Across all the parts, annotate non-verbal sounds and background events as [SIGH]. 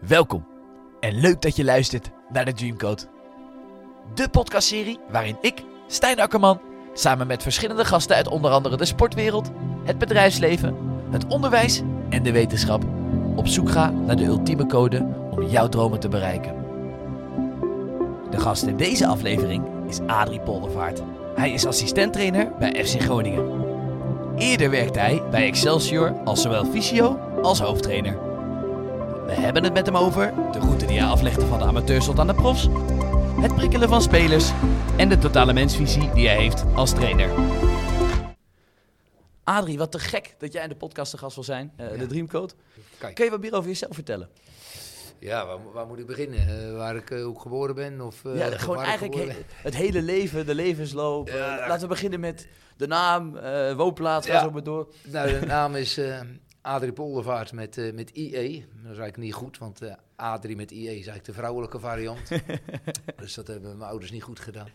Welkom en leuk dat je luistert naar de Dreamcode. De podcastserie waarin ik, Stijn Akkerman, samen met verschillende gasten uit onder andere de sportwereld, het bedrijfsleven, het onderwijs en de wetenschap op zoek ga naar de ultieme code om jouw dromen te bereiken. De gast in deze aflevering is Adrie Poldervaart. Hij is assistenttrainer bij FC Groningen. Eerder werkte hij bij Excelsior als zowel fysio als hoofdtrainer. We hebben het met hem over de route die hij aflegde van de amateurs tot aan de profs, het prikkelen van spelers en de totale mensvisie die hij heeft als trainer. Adrie, wat te gek dat jij in de podcast te gast wil zijn, eh, de Dreamcode. Kijk, Kun je wat meer over jezelf vertellen? ja, waar, waar moet ik beginnen? Eh, waar ik eh, ook geboren ben? Of, ja, gewoon eigenlijk he- het hele leven, de levensloop. Ja. laten we beginnen met de naam, woonplaats, ga zo maar door. Nou, de naam is Adrie Poldervaart met, eh, met IE. Dat is eigenlijk niet goed, want eh, Adrie met IE is eigenlijk de vrouwelijke variant. [LAUGHS] dus dat hebben mijn ouders niet goed gedaan.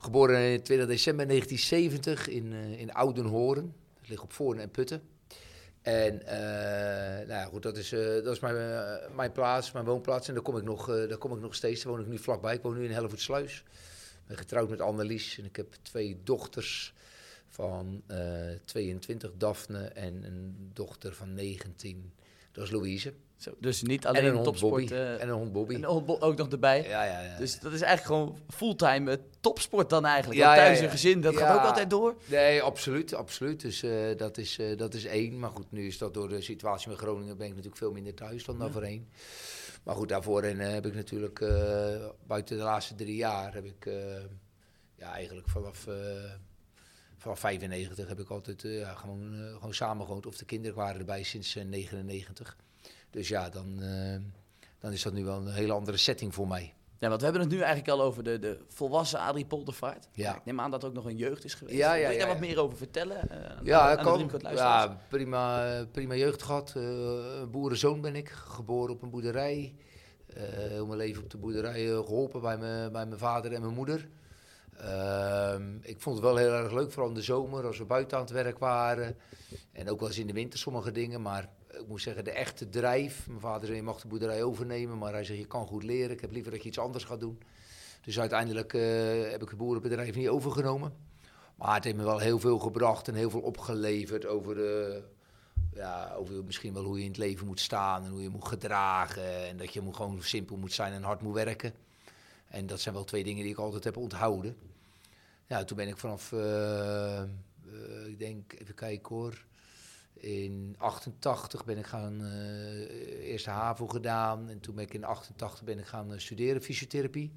Geboren in 20 december 1970 in, eh, in Oudenhoorn. Dat ligt op Voorn en Putten. En nou ja, goed, dat is, dat is mijn, mijn plaats, mijn woonplaats. En daar kom ik nog, daar kom ik nog steeds. Daar woon ik nu vlakbij. Ik woon nu in Hellevoetsluis. Ik ben getrouwd met Annelies en ik heb twee dochters van eh 22, Daphne, en een dochter van 19, dat is Louise. Zo, dus niet En alleen een topsport. Eh, en een hond Bobby. en Bo- ook nog erbij. Ja, ja, ja. Dus dat is eigenlijk gewoon fulltime eh, topsport dan eigenlijk. Ja, thuis een gezin, dat gaat ook altijd door. Nee, absoluut, absoluut. Dus dat, is, dat is één. Maar goed, nu is dat door de situatie met Groningen ben ik natuurlijk veel minder thuis dan daarvoor één. Maar goed, daarvoor en, eh, heb ik natuurlijk buiten de laatste drie jaar heb ik ja, eigenlijk vanaf, vanaf 95 heb ik altijd eh, gewoon, eh, gewoon samen gewoond. Of de kinderen waren erbij sinds eh, 99. Dus ja, dan, eh, dan is dat nu wel een hele andere setting voor mij. Ja, want we hebben het nu eigenlijk al over de, de volwassen Adrie Poldervaart. Ja. Ik neem aan dat er ook nog een jeugd is geweest. Ja, ja, Wil je daar ja, wat meer over vertellen? eh, Ja, aan? Ja, prima, eh, prima jeugd gehad. Eh, een boerenzoon ben ik, geboren op een boerderij. Eh, heel mijn leven op de boerderij eh, geholpen bij, bij mijn vader en mijn moeder. Ehm, ik vond het wel heel erg leuk, vooral in de zomer, als we buiten aan het werk waren. En ook wel eens in de winter sommige dingen, maar ik moet zeggen, de echte drijf. Mijn vader zei, je mag de boerderij overnemen, maar hij zegt, je kan goed leren. Ik heb liever dat je iets anders gaat doen. Dus uiteindelijk eh, heb ik het boerenbedrijf niet overgenomen. Maar het heeft me wel heel veel gebracht en heel veel opgeleverd over, de, ja, over misschien wel hoe je in het leven moet staan en hoe je moet gedragen. En dat je gewoon simpel moet zijn en hard moet werken. En dat zijn wel twee dingen die ik altijd heb onthouden. Ja, toen ben ik vanaf, eh, eh, ik denk, even kijken hoor. In 88 ben ik gaan, eh eerst de HAVO gedaan. En toen ben ik in 88 ben ik gaan eh, studeren fysiotherapie.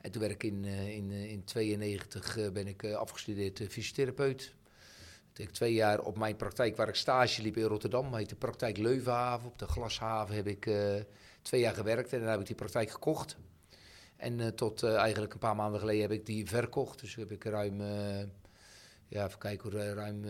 En toen werd ik in, eh, in, eh, in 92 eh, ben ik eh, afgestudeerd eh, fysiotherapeut. Toen heb ik twee jaar op mijn praktijk waar ik stage liep in Rotterdam, heet de praktijk Leuvenhaven. Op de Glashaven heb ik eh, twee jaar gewerkt en daarna heb ik die praktijk gekocht. En eh, tot eh, eigenlijk een paar maanden geleden heb ik die verkocht. Dus heb ik ruim, eh, ja, even kijken, ruim,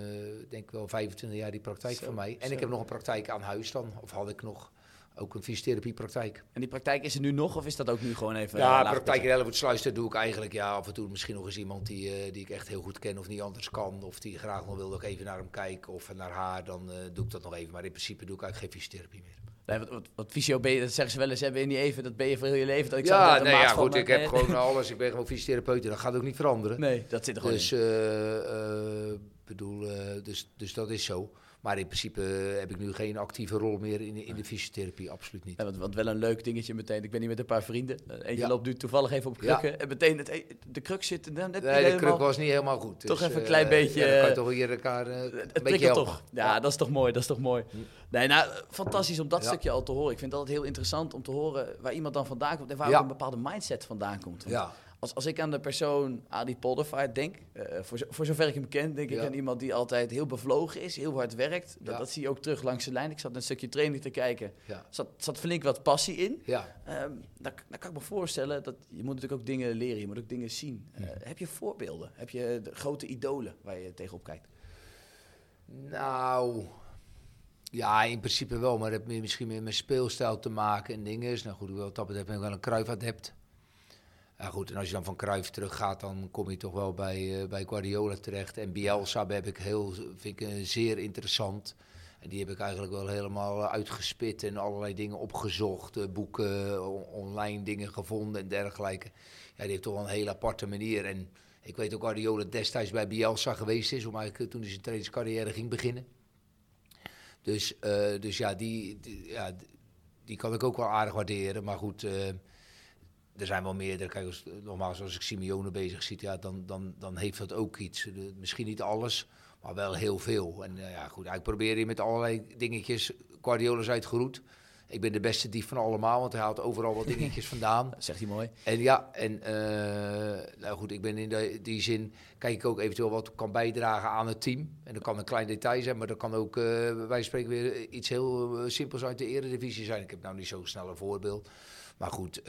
denk ik wel 25 jaar die praktijk Zo, van mij. En zo. ik heb nog een praktijk aan huis dan, of had ik nog, ook een fysiotherapiepraktijk. En die praktijk is er nu nog of is dat ook nu gewoon even... Ja, praktijk in? Hellevoetsluis, dat doe ik eigenlijk ja, af en toe misschien nog eens iemand die, die ik echt heel goed ken of niet anders kan. Of die graag nog wil dat ik even naar hem kijk of naar haar, dan doe ik dat nog even. Maar in principe doe ik eigenlijk geen fysiotherapie meer. Nee, wat, wat, wat fysio ben je, dat zeggen ze wel eens, hè, ben je niet even, dat ben je voor heel je leven. Dat ik ja, nee, ja, goed, ik heb nee, gewoon [LAUGHS] alles. Ik ben gewoon fysiotherapeut en dat gaat ook niet veranderen. Nee, dat zit er gewoon Dus, in. eh, eh, bedoel, eh, dus, dus dat is zo. Maar in principe eh, heb ik nu geen actieve rol meer in, in de fysiotherapie, absoluut niet. Ja, want, want wel een leuk dingetje meteen. Ik ben hier met een paar vrienden. Eh, Eentje Ja. loopt nu toevallig even op Ja. krukken. En meteen het, de kruk zit er net Nee, de helemaal- kruk was niet helemaal goed. Toch dus, even een eh, klein beetje, Ja, dan kan je eh, toch hier elkaar eh, een Het beetje toch. Ja, dat is toch mooi. Dat is toch mooi. Nee, nou, fantastisch om dat stukje al te horen. Ik vind het altijd heel interessant om te horen waar iemand dan vandaan komt en waar een bepaalde mindset vandaan komt. Want Ja. Als, als ik aan de persoon Adi Poldervaart denk, eh, voor, zo- voor zover ik hem ken, denk ik aan iemand die altijd heel bevlogen is, heel hard werkt. Dat, Ja. dat zie je ook terug langs de lijn. Ik zat een stukje training te kijken. Ja. Zat, zat flink wat passie in. Ja. Ehm dan, dan kan ik me voorstellen dat je moet natuurlijk ook dingen leren, je moet ook dingen zien. Eh, heb je voorbeelden? Heb je de grote idolen waar je tegenop kijkt? Nou, ja, in principe wel, maar dat heeft meer misschien met mijn speelstijl te maken en dingen. Nou goed, wat dat betreft ben ik wel een Cruijff-adept. Ja goed, en als je dan van Cruijff teruggaat, dan kom je toch wel bij, eh, bij Guardiola terecht. En Bielsa heb ik heel, vind ik eh, zeer interessant. En die heb ik eigenlijk wel helemaal uitgespit en allerlei dingen opgezocht. eh, boeken, on- online dingen gevonden en dergelijke. Ja, die heeft toch wel een hele aparte manier. En ik weet ook Guardiola destijds bij Bielsa geweest is, om eigenlijk toen hij zijn trainingscarrière ging beginnen. Dus, dus ja, die, ja, die kan ik ook wel aardig waarderen. Maar goed, er zijn wel meerdere. Kijk, als, nogmaals, als ik Simeone bezig zie, ja, dan, dan, dan heeft dat ook iets. De- misschien niet alles, maar wel heel veel. En eh, ja, goed, ik probeer hier met allerlei dingetjes. Guardiola is uitgeroet. Ik ben de beste dief van allemaal, want hij haalt overal wat dingetjes [LAUGHS] vandaan. Dat zegt hij mooi. En ja, en eh, nou goed, ik ben in de, die zin, kijk ik ook eventueel wat kan bijdragen aan het team. En dat kan een klein detail zijn, maar dat kan ook, eh wij spreken weer iets heel simpels uit de eredivisie zijn. Ik heb nou niet zo snel een voorbeeld. Maar goed,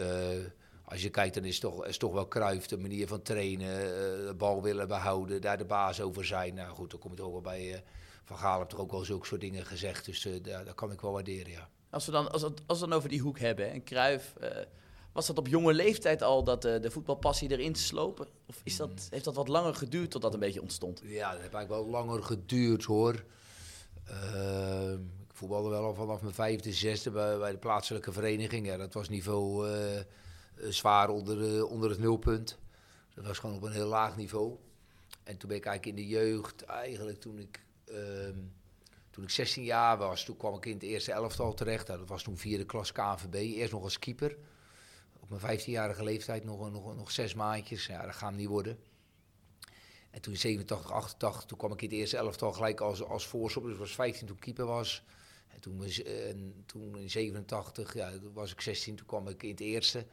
als je kijkt, dan is het toch, is toch wel Cruijff, de manier van trainen, eh, de bal willen behouden, daar de baas over zijn. Nou goed, dan kom je toch wel bij, eh, Van Gaal heeft toch ook wel zulke soort dingen gezegd. Dus eh, daar, dat kan ik wel waarderen, ja. Als we dan, als het- als we dan over die hoek hebben, en eh, was dat op jonge leeftijd al dat de voetbalpassie erin te slopen? Of is dat, heeft dat wat langer geduurd tot dat een beetje ontstond? Ja, dat heeft eigenlijk wel langer geduurd hoor. Ehm, ik voetbalde wel al vanaf mijn vijfde, zesde bij, bij de plaatselijke vereniging. Ja, dat was niveau zwaar onder, de- onder het nulpunt. Dat was gewoon op een heel laag niveau. En toen ben ik eigenlijk in de jeugd, eigenlijk toen ik, ehm, toen ik 16 jaar was, toen kwam ik in het eerste elftal terecht. Nou, dat was toen vierde klas KNVB, eerst nog als keeper. Op mijn 15-jarige leeftijd nog, nog, nog zes maandjes. Ja, dat gaat hem niet worden. En toen in 87, 88, toen kwam ik in het eerste elftal gelijk als, als. Dus ik was 15 toen keeper was. En toen, en toen in 87, ja, toen was ik 16, toen kwam ik in het eerste.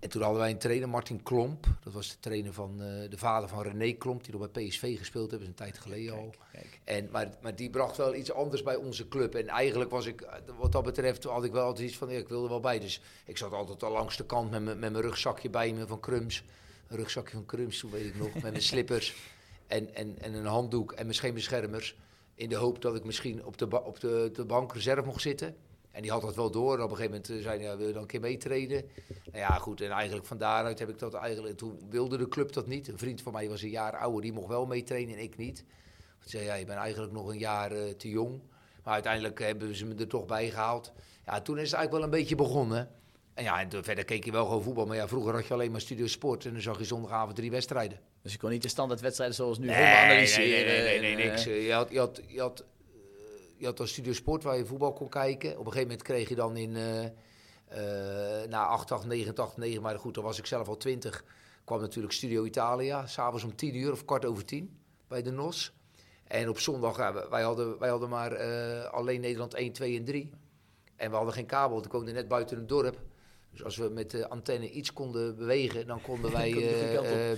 En toen hadden wij een trainer, Martin Klomp. Dat was de trainer van eh, de vader van René Klomp, die nog bij PSV gespeeld heeft, een tijd geleden al. Kijk, En, maar, maar die bracht wel iets anders bij onze club. En eigenlijk was ik, eh, wat dat betreft, had ik wel altijd iets van, ja, ik wilde er wel bij. Dus ik zat altijd al langs de kant met mijn, met mijn rugzakje bij me van Krums. Een rugzakje van Krums, toen weet ik nog, met mijn [LAUGHS] slippers. En, en, en een handdoek en mijn scheenbeschermers. In de hoop dat ik misschien op de, op de, de bank reserve mocht zitten. En die had dat wel door. En op een gegeven moment eh, zei hij, ja, wil je dan een keer meetreden? Nou ja, goed. En eigenlijk van daaruit heb ik dat eigenlijk... Toen wilde de club dat niet. Een vriend van mij was een jaar ouder. Die mocht wel meetrainen en ik niet. Toen zei ja, je bent eigenlijk nog een jaar eh, te jong. Maar uiteindelijk hebben ze me er toch bij gehaald. Ja, toen is het eigenlijk wel een beetje begonnen. En ja, en verder keek je wel gewoon voetbal. Maar ja, vroeger had je alleen maar Studio Sport. En dan zag je zondagavond drie wedstrijden. Dus je kon niet de standaardwedstrijden zoals nu Nee, helemaal analyseren. nee, nee, nee, nee, niks. Eh, Je had, je, had, je, had, je had dan Studio Sport waar je voetbal kon kijken. Op een gegeven moment kreeg je dan in... eh eh na 88, 89, 9, maar goed, dan was ik zelf al 20. kwam natuurlijk Studio Italia. S'avonds om 10 uur of kwart over 10 bij de NOS. En op zondag, ja, wij, hadden, wij hadden maar eh, alleen Nederland 1, 2 en 3. En we hadden geen kabel, want ik woonde net buiten het dorp. Dus als we met de antenne iets konden bewegen, dan konden [LAUGHS] wij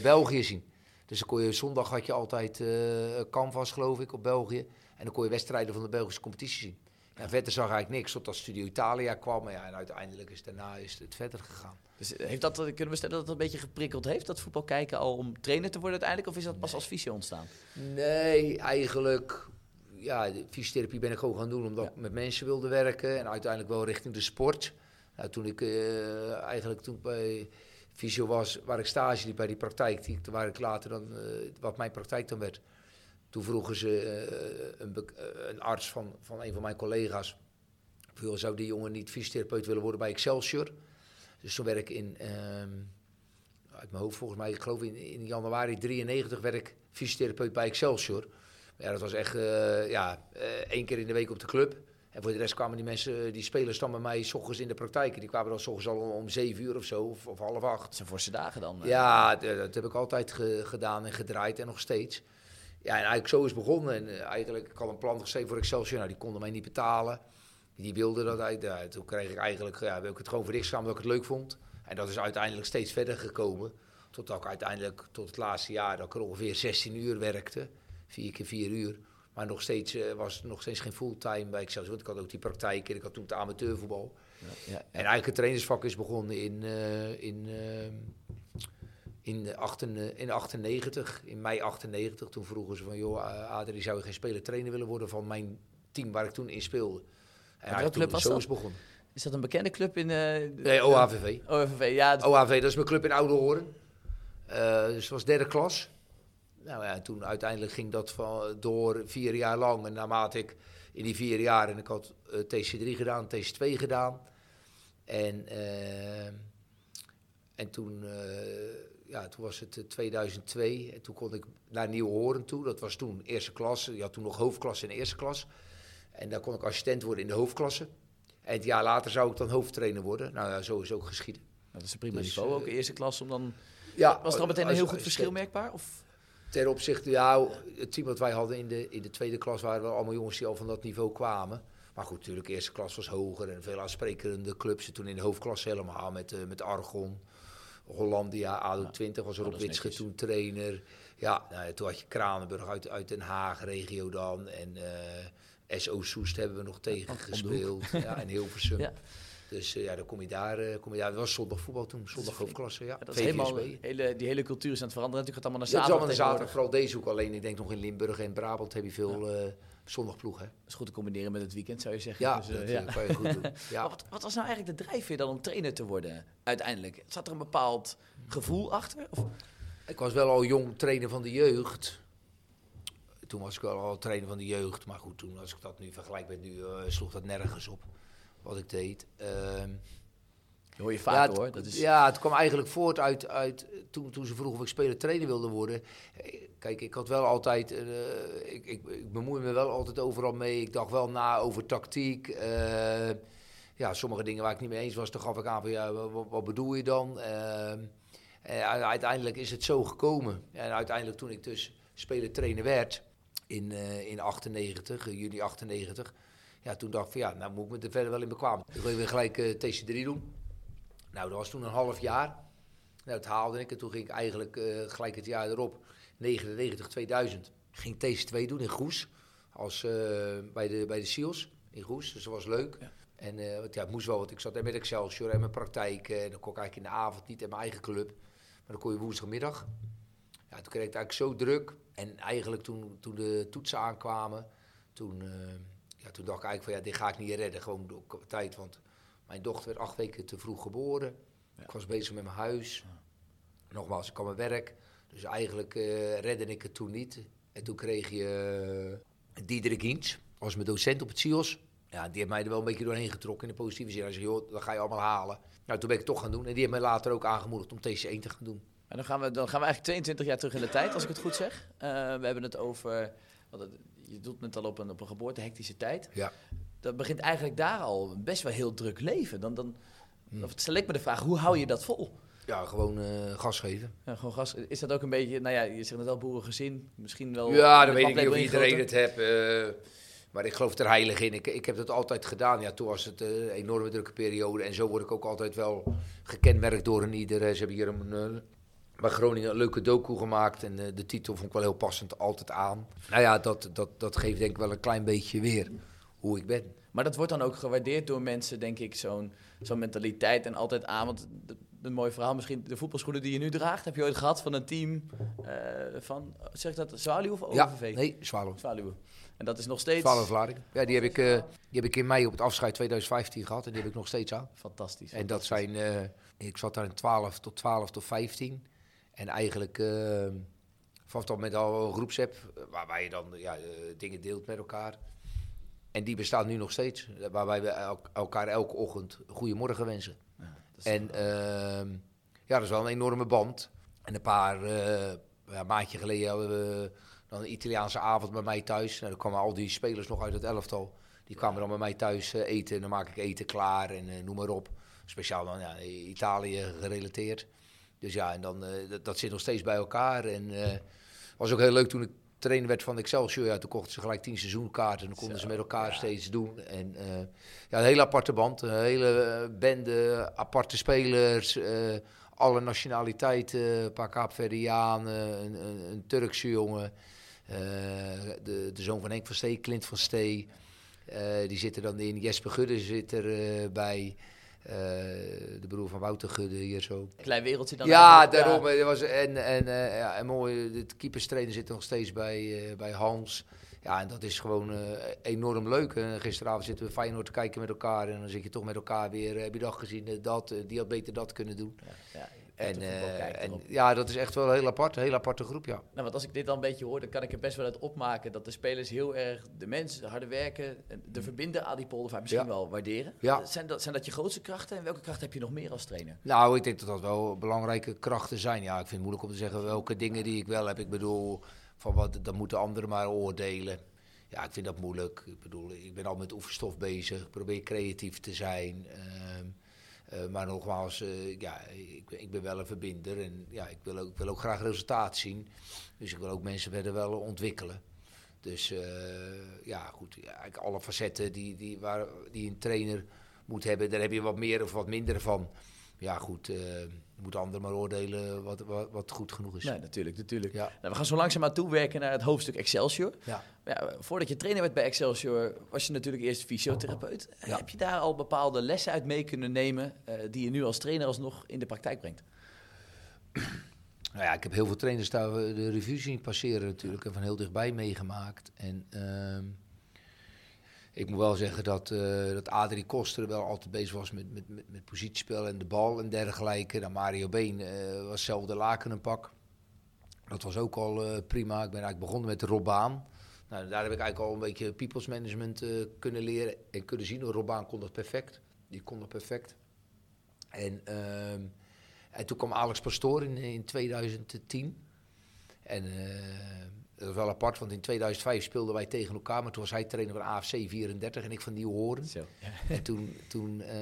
België zien. Dus dan kon je, zondag had je altijd eh canvas, geloof ik, op België. En dan kon je wedstrijden van de Belgische competitie zien. En verder zag eigenlijk niks, totdat Studio Italia kwam. Maar ja, en uiteindelijk is daarna is het verder gegaan. Dus heeft dat, kunnen we stellen dat dat een beetje geprikkeld heeft, dat voetbal kijken al om trainer te worden uiteindelijk? Of is dat pas als visie ontstaan? Nee, eigenlijk. Ja, de fysiotherapie ben ik gewoon gaan doen omdat ik met mensen wilde werken. En uiteindelijk wel richting de sport. Nou, toen ik eh, eigenlijk toen bij fysio was, waar ik stage liep bij die praktijk, die, waar ik later dan, eh, wat mijn praktijk dan werd. Toen vroegen ze eh, een, eh, een arts van, van een van mijn collega's. Zou die jongen niet fysiotherapeut willen worden bij Excelsior? Dus toen werd ik in, ehm, uit mijn hoofd volgens mij, ik geloof in, in januari 93 werd ik fysiotherapeut bij Excelsior. Ja, dat was echt ja, eh, één keer in de week op de club. En voor de rest kwamen die mensen, eh, die spelers dan bij mij s ochtends in de praktijk. Die kwamen dan s ochtends al om, zeven uur of zo, of, of half acht. Dat zijn forse dagen dan. eh. Ja, dat heb ik altijd ge- gedaan en gedraaid en nog steeds. Ja, en eigenlijk zo is het begonnen. En eh, eigenlijk, ik had een plan geschreven voor Excelsior. Nou, die konden mij niet betalen. Die wilden dat. eigenlijk. Ja, toen kreeg ik eigenlijk, ja, wil ik het gewoon voor omdat ik het leuk vond. En dat is uiteindelijk steeds verder gekomen. Totdat ik uiteindelijk, tot het laatste jaar, dat ik er ongeveer 16 uur werkte. Vier keer vier uur. Maar nog steeds eh, was nog steeds geen fulltime bij Excelsior. Want ik had ook die praktijk en ik had toen het amateurvoetbal. Ja, En eigenlijk het trainersvak is begonnen in, eh, in, ehm, in, de achten- in 98, in mei 98. Toen vroegen ze van, joh, uh, Adrie, zou je geen speler trainer willen worden van mijn team waar ik toen in speelde? En eigenlijk club toen- was zo dat? is begonnen. Is dat een bekende club in... Nee, OHVV. OFV, ja. dat- OHV, dat is mijn club in Oudehoorn. Eh dus het was derde klas. Nou ja, en toen uiteindelijk ging dat van, door vier jaar lang. En naarmate ik in die vier jaar. En ik had uh, TC3 gedaan, TC2 gedaan. En, uh, en toen, ja, toen was het 2002. En toen kon ik naar Nieuw-Horen toe. Dat was toen eerste klasse. Je had toen nog hoofdklasse en eerste klas. En daar kon ik assistent worden in de hoofdklasse. En het jaar later zou ik dan hoofdtrainer worden. Nou ja, zo is ook geschieden. Dat is een prima dus, niveau, ook eerste klas om dan... Ja, was er al meteen een heel goed verschil merkbaar? Of? Ten opzichte, ja, het team wat wij hadden in de, in de tweede klas waren wel allemaal jongens die al van dat niveau kwamen. Maar goed, natuurlijk, de eerste klas was hoger en veel aansprekende clubs. Toen in de hoofdklasse helemaal met, uh, met Argon, Hollandia, ADO 20 was er op Witsche toen trainer. Ja, nou, toen had je Kranenburg uit, uit Den Haag, regio dan. En uh, SO Soest hebben we nog tegen gespeeld. Ja, en Hilversum. [LAUGHS] Ja. Dus uh, ja, dan kom je daar. Uh, kom je daar. Het was zondag voetbal toen, zondag hoofdklasse. Ja, dat is helemaal, hele, die hele cultuur is aan het veranderen. Natuurlijk gaat allemaal naar zaterdag. Ja, het is allemaal naar zaterdag. Vooral deze ook alleen. Ik denk nog in Limburg en Brabant heb je veel zondagploeg. Hè? Dat is goed te combineren met het weekend, zou je zeggen. Ja, dus, dat ja. kan je goed doen. [LAUGHS] Ja. wat, wat, was nou eigenlijk de drijfveer dan om trainer te worden uiteindelijk? Zat er een bepaald gevoel achter? Of? Ik was wel al jong trainer van de jeugd. Toen was ik wel al trainer van de jeugd. Maar goed, toen, als ik dat nu vergelijk met nu, sloeg dat nergens op wat ik deed. Uh, hoor je vaak ja, hoor. Dat is... Ja, het kwam eigenlijk voort uit, uit toen, toen ze vroegen of ik speler trainer wilde worden. Kijk, ik had wel altijd, uh, ik, ik, ik bemoei me wel altijd overal mee. Ik dacht wel na over tactiek. Uh, ja, sommige dingen waar ik niet mee eens was, dan gaf ik aan van ja, wat, wat bedoel je dan? Ehm, en uiteindelijk is het zo gekomen. En uiteindelijk toen ik dus speler trainer werd in, uh, in 98, juni 98 ja, toen dacht ik van ja, nou moet ik me er verder wel in bekwamen. Ik wil weer gelijk uh, TC3 doen. Nou, dat was toen een half jaar. Nou, dat haalde ik en toen ging ik eigenlijk uh, gelijk het jaar erop, 99, 2000, ging TC2 doen in Goes. Als, uh, bij, de, bij de SEALS in Goes, dus dat was leuk. Ja. En uh, ja, het moest wel, want ik zat met Excelsior en mijn praktijk. en dan kon ik eigenlijk in de avond niet in mijn eigen club. Maar dan kon je woensdagmiddag. Ja, toen kreeg ik het eigenlijk zo druk. En eigenlijk toen, toen de toetsen aankwamen, toen ja, toen dacht ik eigenlijk van ja, dit ga ik niet redden, gewoon door tijd. Want mijn dochter werd acht weken te vroeg geboren. Ik was bezig met mijn huis. Nogmaals, ik kwam mijn werk. Dus eigenlijk uh, redde ik het toen niet. En toen kreeg je uh, Diederik Hiens, was mijn docent op het CIOS. Ja, die heeft mij er wel een beetje doorheen getrokken in de positieve zin. Hij zei, joh, dat ga je allemaal halen. Nou, toen ben ik het toch gaan doen. En die heeft mij later ook aangemoedigd om TC1 te gaan doen. En dan gaan we, dan gaan we eigenlijk 22 jaar terug in de tijd, als ik het goed zeg. Uh, we hebben het over je doet het al op een, op een geboorte hectische tijd. Ja. Dat begint eigenlijk daar al best wel heel druk leven. Dan, dan, hmm. stel ik me de vraag, hoe hou je dat vol? Ja, gewoon uh, gas geven. Ja, gewoon gas. Is dat ook een beetje, nou ja, je zegt het wel boerengezin, misschien wel... Ja, dan weet ik niet of iedereen het hebt. Uh, maar ik geloof er heilig in. Ik, ik heb dat altijd gedaan. Ja, toen was het uh, een enorme drukke periode. En zo word ik ook altijd wel gekenmerkt door een ieder. Ze hebben hier een, bij Groningen een leuke docu gemaakt. En de, eh, de titel vond ik wel heel passend, altijd aan. Nou ja, dat, dat, dat geeft denk ik wel een klein beetje weer hoe ik ben. Maar dat wordt dan ook gewaardeerd door mensen, denk ik, zo'n zo'n mentaliteit en altijd aan. Want een mooi verhaal, misschien de voetbalschoenen die je nu draagt, heb je ooit gehad van een team uh, van, zeg dat, Zwaluw of OVV? Ja, nee, Zwaluw. Zwaluw. En dat is nog steeds... Zwaluw Ja, die heb, ik, uh, die heb ik in mei op het afscheid 2015 gehad en die heb ik nog steeds aan. Fantastisch. En dat zijn, uh, ik zat daar in 12 tot 12 tot 15. En eigenlijk uh, vanaf dat moment al een groepsapp waar, waar je dan ja, uh, dingen deelt met elkaar. En die bestaat nu nog steeds. Waarbij we elkaar elke ochtend goedemorgen wensen. Ja, en uh, ja, dat is wel een enorme band. En een paar ja, maandje geleden hadden we dan een Italiaanse avond bij mij thuis. Nou, dan kwamen al die spelers nog uit het elftal. Die kwamen dan bij mij thuis eten. En dan maak ik eten klaar en uh, noem maar op. Speciaal dan ja, Italië gerelateerd. Dus ja, en dan, uh, dat, dat, zit nog steeds bij elkaar. En uh, was ook heel leuk toen ik trainer werd van Excelsior. Ja, toen kochten ze gelijk tien seizoenkaarten. En dan konden ze met elkaar steeds doen. En uh, ja, een hele aparte band. Een hele bende, aparte spelers. alle nationaliteiten. Een paar Kaapverdianen. Een, een, een, Turkse jongen. de, de zoon van Henk van Stee, Clint van Stee. die zitten dan in. Jesper Gudde zit er bij. Uh, de broer van Wouter Gudde hier zo. Klein wereldje dan. Ja, daarom. Ja. Was, en, en, uh, ja, en mooi, de keeperstrainer zit nog steeds bij, uh, bij Hans. Ja, en dat is gewoon enorm leuk. Gisteravond zitten we Feyenoord te kijken met elkaar. En dan zit je toch met elkaar weer, heb je dat gezien, dat, die had beter dat kunnen doen. Ja, ja. En, eh, en erop. ja, dat is echt wel een heel apart, een heel aparte groep, ja. Nou, want als ik dit dan een beetje hoor, dan kan ik er best wel uit opmaken dat de spelers heel erg de mensen, harde werken, en de verbinder Adi Poldervaart misschien Ja. wel waarderen. Ja. Zijn, dat, zijn dat je grootste krachten en welke kracht heb je nog meer als trainer? Nou, ik denk dat dat wel belangrijke krachten zijn. Ja, ik vind het moeilijk om te zeggen welke dingen die ik wel heb. Ik bedoel, van wat, dat moeten anderen maar oordelen. Ja, ik vind dat moeilijk. Ik bedoel, ik ben al met oefenstof bezig. Ik probeer creatief te zijn. Ehm, eh, maar nogmaals, eh, ja, ik, ik ben wel een verbinder. En ja, ik wil, ook, wil ook graag resultaat zien. Dus ik wil ook mensen verder wel ontwikkelen. Dus eh, ja, goed. Eigenlijk alle facetten die, die, waar, die een trainer moet hebben, daar heb je wat meer of wat minder van. Ja, goed. Moeten anderen maar oordelen wat, wat, wat goed genoeg is. Nee, natuurlijk, natuurlijk. Ja. Nou, we gaan zo langzaamaan toewerken naar het hoofdstuk Excelsior. Ja. Ja, voordat je trainer werd bij Excelsior, was je natuurlijk eerst fysiotherapeut. Ja. Heb je daar al bepaalde lessen uit mee kunnen nemen, eh, die je nu als trainer alsnog in de praktijk brengt? Nou ja, ik heb heel veel trainers daar eh, de revue zien passeren natuurlijk. En van heel dichtbij meegemaakt. En ehm, ik moet wel zeggen dat, eh dat Adrie Koster wel altijd bezig was met, met, met, positiespel en de bal en dergelijke. Dan Mario Been eh, was zelf de laken een pak. Dat was ook al eh, prima. Ik ben eigenlijk begonnen met Rob Baan. Nou, daar heb ik eigenlijk al een beetje people's management kunnen leren en kunnen zien. Rob Baan kon dat perfect. Die kon dat perfect. En, ehm, en toen kwam Alex Pastoor in, in 2010. En dat was wel apart, want in 2005 speelden wij tegen elkaar. Maar toen was hij trainer van AFC 34 en ik van Nieuw Horen. Zo. En toen, toen, eh,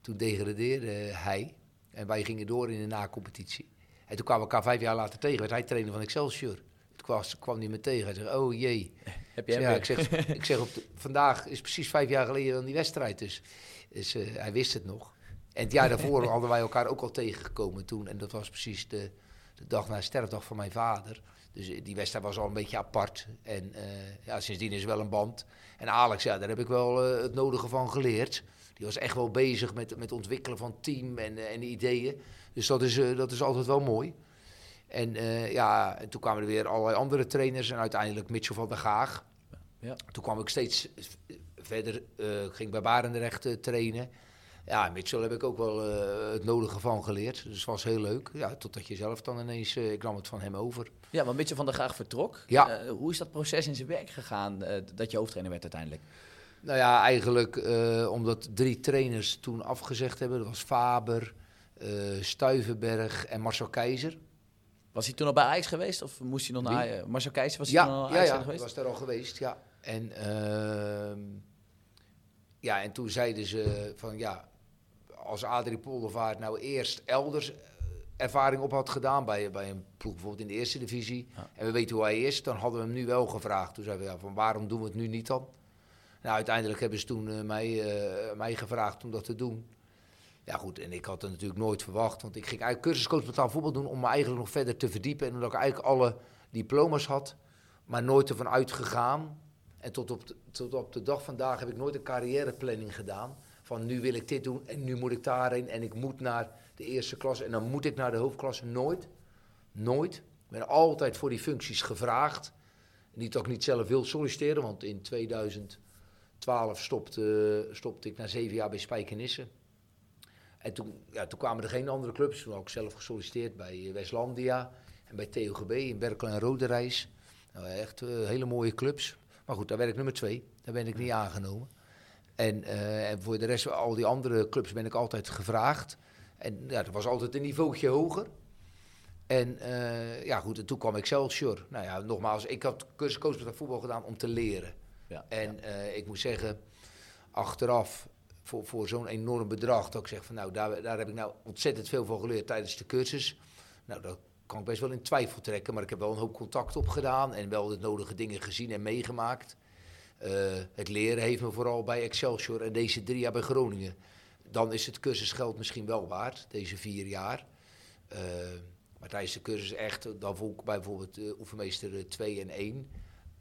toen degradeerde hij. En wij gingen door in de na-competitie. En toen kwamen we elkaar vijf jaar later tegen. Werd hij trainer van Excelsior. Toen kwam, kwam hij me tegen. Hij zei, oh jee. [LAUGHS] Heb ja, weer? ik zeg, [LAUGHS] ik zeg op de- vandaag is precies vijf jaar geleden dan die wedstrijd. Dus, dus eh, hij wist het nog. En het jaar daarvoor [LAUGHS] hadden wij elkaar ook al tegengekomen toen. En dat was precies de, de dag na de sterfdag van mijn vader. Dus eh, die wedstrijd was al een beetje apart. En eh, ja, sindsdien is er wel een band. En Alex, ja, daar heb ik wel eh, het nodige van geleerd. Die was echt wel bezig met, met het ontwikkelen van team en, en ideeën. Dus dat is, dat is altijd wel mooi. En ja, en toen kwamen er weer allerlei andere trainers. En uiteindelijk Mitchell van der Gaag. Ja. Toen kwam ik steeds verder, ging bij Barendrecht trainen. Ja, Mitchell heb ik ook wel eh, het nodige van geleerd. Dus het was heel leuk. Ja, totdat je zelf dan ineens, eh, ik nam het van hem over. Ja, want Mitchell van der Graag vertrok. Ja. Eh, hoe is dat proces in zijn werk gegaan, dat je hoofdtrainer werd uiteindelijk? Nou ja, eigenlijk omdat drie trainers toen afgezegd hebben. Dat was Faber, Stuivenberg en Marcel Keizer. Was hij toen al bij Ajax geweest of moest hij nog naar? Ajax? Marcel Keijzer was hij toen al ja, Ajax ja, geweest? was daar al geweest, ja. En, ehm, ja, en toen zeiden ze van ja, als Adrie Poldervaart nou eerst elders eh, ervaring op had gedaan bij, bij een ploeg bijvoorbeeld in de eerste divisie Ja. en we weten hoe hij is, dan hadden we hem nu wel gevraagd. Toen zeiden we ja, van waarom doen we het nu niet dan? Nou, uiteindelijk hebben ze toen eh, mij, eh, mij gevraagd om dat te doen. Ja goed, en ik had het natuurlijk nooit verwacht, want ik ging eigenlijk cursuscoach betaald voetbal doen om me eigenlijk nog verder te verdiepen. En omdat ik eigenlijk alle diploma's had, maar nooit ervan uitgegaan. En tot op, de, tot op de dag vandaag heb ik nooit een carrièreplanning gedaan. Van nu wil ik dit doen en nu moet ik daarheen en ik moet naar de eerste klas en dan moet ik naar de hoofdklasse. Nooit. Nooit. Ik ben altijd voor die functies gevraagd. Niet dat ik niet zelf wil solliciteren, want in 2012 stopte, stopte ik na zeven jaar bij Spijkenisse. En toen, ja, toen kwamen er geen andere clubs. Toen had ik zelf gesolliciteerd bij Westlandia en bij TOGB in Berkel en Roderijs. Nou, echt eh, hele mooie clubs. Maar goed, daar werd ik nummer twee. Daar ben ik niet aangenomen. En, eh, en voor de rest, al die andere clubs ben ik altijd gevraagd. En ja, dat was altijd een niveautje hoger. En eh, ja, goed, en toen kwam Excelsior. Nou ja, nogmaals, ik had cursus coach met voetbal gedaan om te leren. Ja, En eh, ik moet zeggen, achteraf, voor, voor zo'n enorm bedrag, dat ik zeg van nou, daar, daar heb ik nou ontzettend veel van geleerd tijdens de cursus. Nou, dat kan ik best wel in twijfel trekken, maar ik heb wel een hoop contact opgedaan en wel de nodige dingen gezien en meegemaakt. Eh, het leren heeft me vooral bij Excelsior en deze drie jaar bij Groningen. Dan is het cursusgeld misschien wel waard, deze vier jaar. Eh, maar tijdens de cursus echt, dan vond ik bijvoorbeeld uh, oefenmeester 2 en 1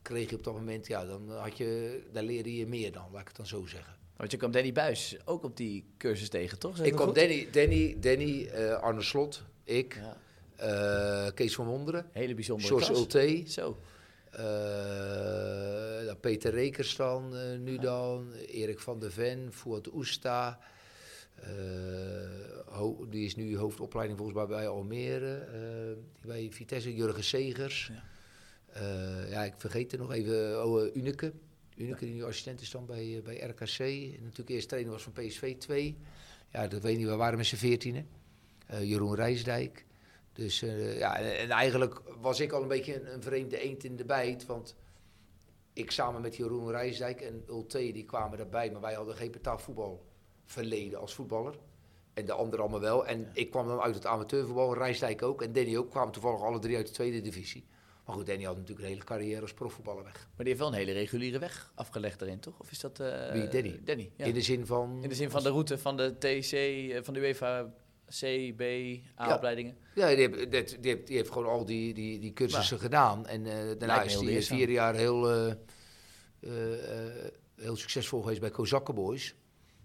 kreeg je op dat moment, ja, dan had je, daar leerde je meer dan, laat ik het dan zo zeggen. Want je kwam Danny Buis ook op die cursus tegen, toch? Ik kwam goed? Danny, Danny, Danny eh, Arne Slot, ik, Ja, eh, Kees van Wonderen, hele bijzondere George. Ulte, Zo. Eh, dan Peter Rekers dan, eh, nu dan, Erik van der Ven, Fuad Oesta, ho- die is nu hoofdopleiding volgens mij bij Almere. eh, bij Vitesse, Jurgen Segers. Ja. Ja. ik vergeet er nog even oh, eh, Unike. Unike die nu assistent is dan bij, eh, bij RKC. En natuurlijk eerst trainer was van PSV 2. Ja, dat weet ik niet, we waren met z'n veertienen. Eh, Jeroen Rijsdijk. Dus eh, ja, en, en eigenlijk was ik al een beetje een, een vreemde eend in de bijt. Want ik samen met Jeroen Rijsdijk en Ulte, die kwamen daarbij. Maar wij hadden geen betaalvoetbal verleden als voetballer. En de anderen allemaal wel. En ik kwam dan uit het amateurvoetbal, Rijsdijk ook. En Danny ook, kwamen toevallig alle drie uit de tweede divisie. Maar goed, Danny had natuurlijk een hele carrière als profvoetballer weg. Maar die heeft wel een hele reguliere weg afgelegd erin, toch? Of is dat... eh, Wie, Danny? Danny, ja. In de zin van... In de zin van de route van de TC, eh, van de UEFA C, B, A-opleidingen. Ja, die heeft, die heeft, die heeft gewoon al die, die, die cursussen gedaan. En eh, daarna is hij vier jaar heel, eh, eh, heel succesvol geweest bij Kozakkenboys.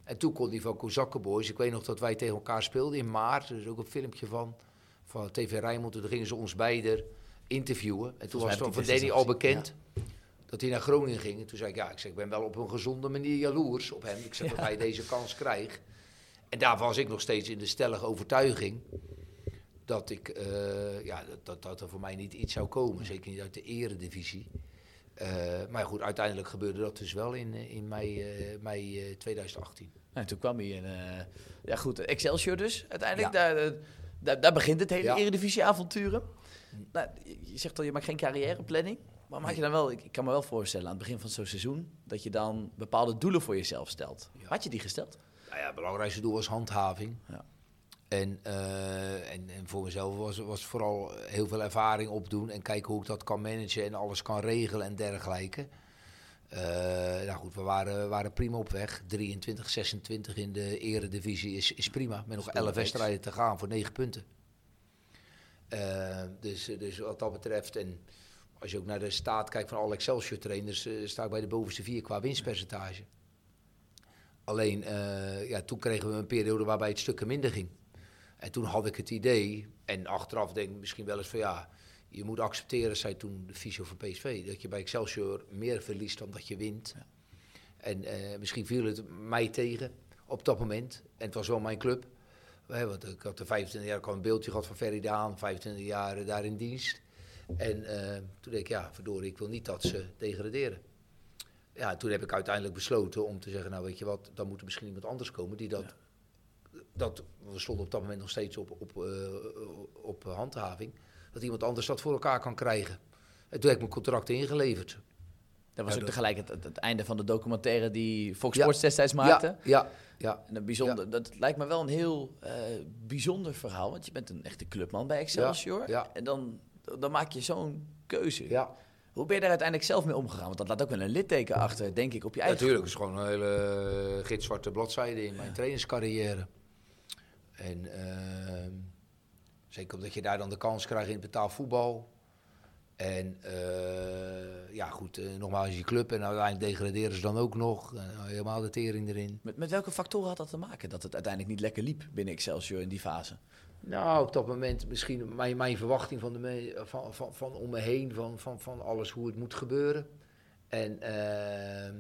En toen kon hij van Kozakkenboys. Ik weet nog dat wij tegen elkaar speelden in maart. Er is ook een filmpje van, van TV Rijnmond. Toen gingen ze ons beiden interviewen. En toen was het van Danny al bekend dat hij naar Groningen ging. En toen zei ik, ja, ik, zeg, ik ben wel op een gezonde manier jaloers op hem. Ik zeg [LAUGHS] dat hij deze kans krijgt. En daar was ik nog steeds in de stellige overtuiging dat, ik, eh, ja, dat, dat, er voor mij niet iets zou komen. Zeker niet uit de eredivisie. Eh, maar goed, uiteindelijk gebeurde dat dus wel in, eh, in mei, mei eh, 2018. Nou, toen kwam hij in... ja goed, Excelsior dus uiteindelijk. Ja. Daar, daar, daar begint het hele Ja. Eredivisie-avonturen. Nou, je zegt al, je maakt geen carrièreplanning. Maar maak je dan wel... Ik, ik kan me wel voorstellen aan het begin van zo'n seizoen... dat je dan bepaalde doelen voor jezelf stelt. Ja. Had je die gesteld? Nou ja, het belangrijkste doel was handhaving. Ja. En, eh, en, en voor mezelf was, was vooral heel veel ervaring opdoen en kijken hoe ik dat kan managen en alles kan regelen en dergelijke. Eh, nou goed, we waren, waren prima op weg. 23, 26 in de eredivisie is, is prima. Met nog Is 11 reeks. wedstrijden te gaan voor 9 punten. Eh, dus, dus wat dat betreft, en als je ook naar de staat kijkt van alle Excelsior trainers, sta ik bij de bovenste vier qua winstpercentage. Alleen, eh, ja, toen kregen we een periode waarbij het stukken minder ging. En toen had ik het idee, en achteraf denk ik misschien wel eens van ja, je moet accepteren, zei toen de fysio van PSV, dat je bij Excelsior meer verliest dan dat je wint. En eh, misschien viel het mij tegen op dat moment. En het was wel mijn club. Want ik had de 25 jaar, ik had een beeldje gehad van Ferry Daan, 25 jaar daar in dienst. En eh, toen denk ik, ja, verdorie, ik wil niet dat ze degraderen. Ja, toen heb ik uiteindelijk besloten om te zeggen, nou weet je wat, dan moet er misschien iemand anders komen die dat... dat we stonden op dat moment nog steeds op, op, eh, op handhaving. Dat iemand anders dat voor elkaar kan krijgen. En toen heb ik mijn contract ingeleverd. Dat was Ja, ook dat- tegelijk het, het, het einde van de documentaire die Fox Ja. Sports destijds maakte. Ja, ja, ja. En een bijzonder, dat lijkt me wel een heel eh, bijzonder verhaal. Want je bent een echte clubman bij Excelsior. ja. En dan, dan maak je zo'n keuze. ja. Hoe ben je daar uiteindelijk zelf mee omgegaan? Want dat laat ook wel een litteken achter, denk ik, op je eigen... Natuurlijk, het is gewoon een hele gitzwarte bladzijde in mijn trainerscarrière. En ehm, zeker omdat je daar dan de kans krijgt in het betaald voetbal. En eh, ja, goed, eh, nogmaals je club. En uiteindelijk degraderen ze dan ook nog. Eh, helemaal de tering erin. Met, met welke factoren had dat te maken dat het uiteindelijk niet lekker liep binnen Excelsior in die fase? Nou, op dat moment misschien mijn, mijn verwachting van, de me- van, van, van om me heen, van, van, van alles hoe het moet gebeuren. En ehm,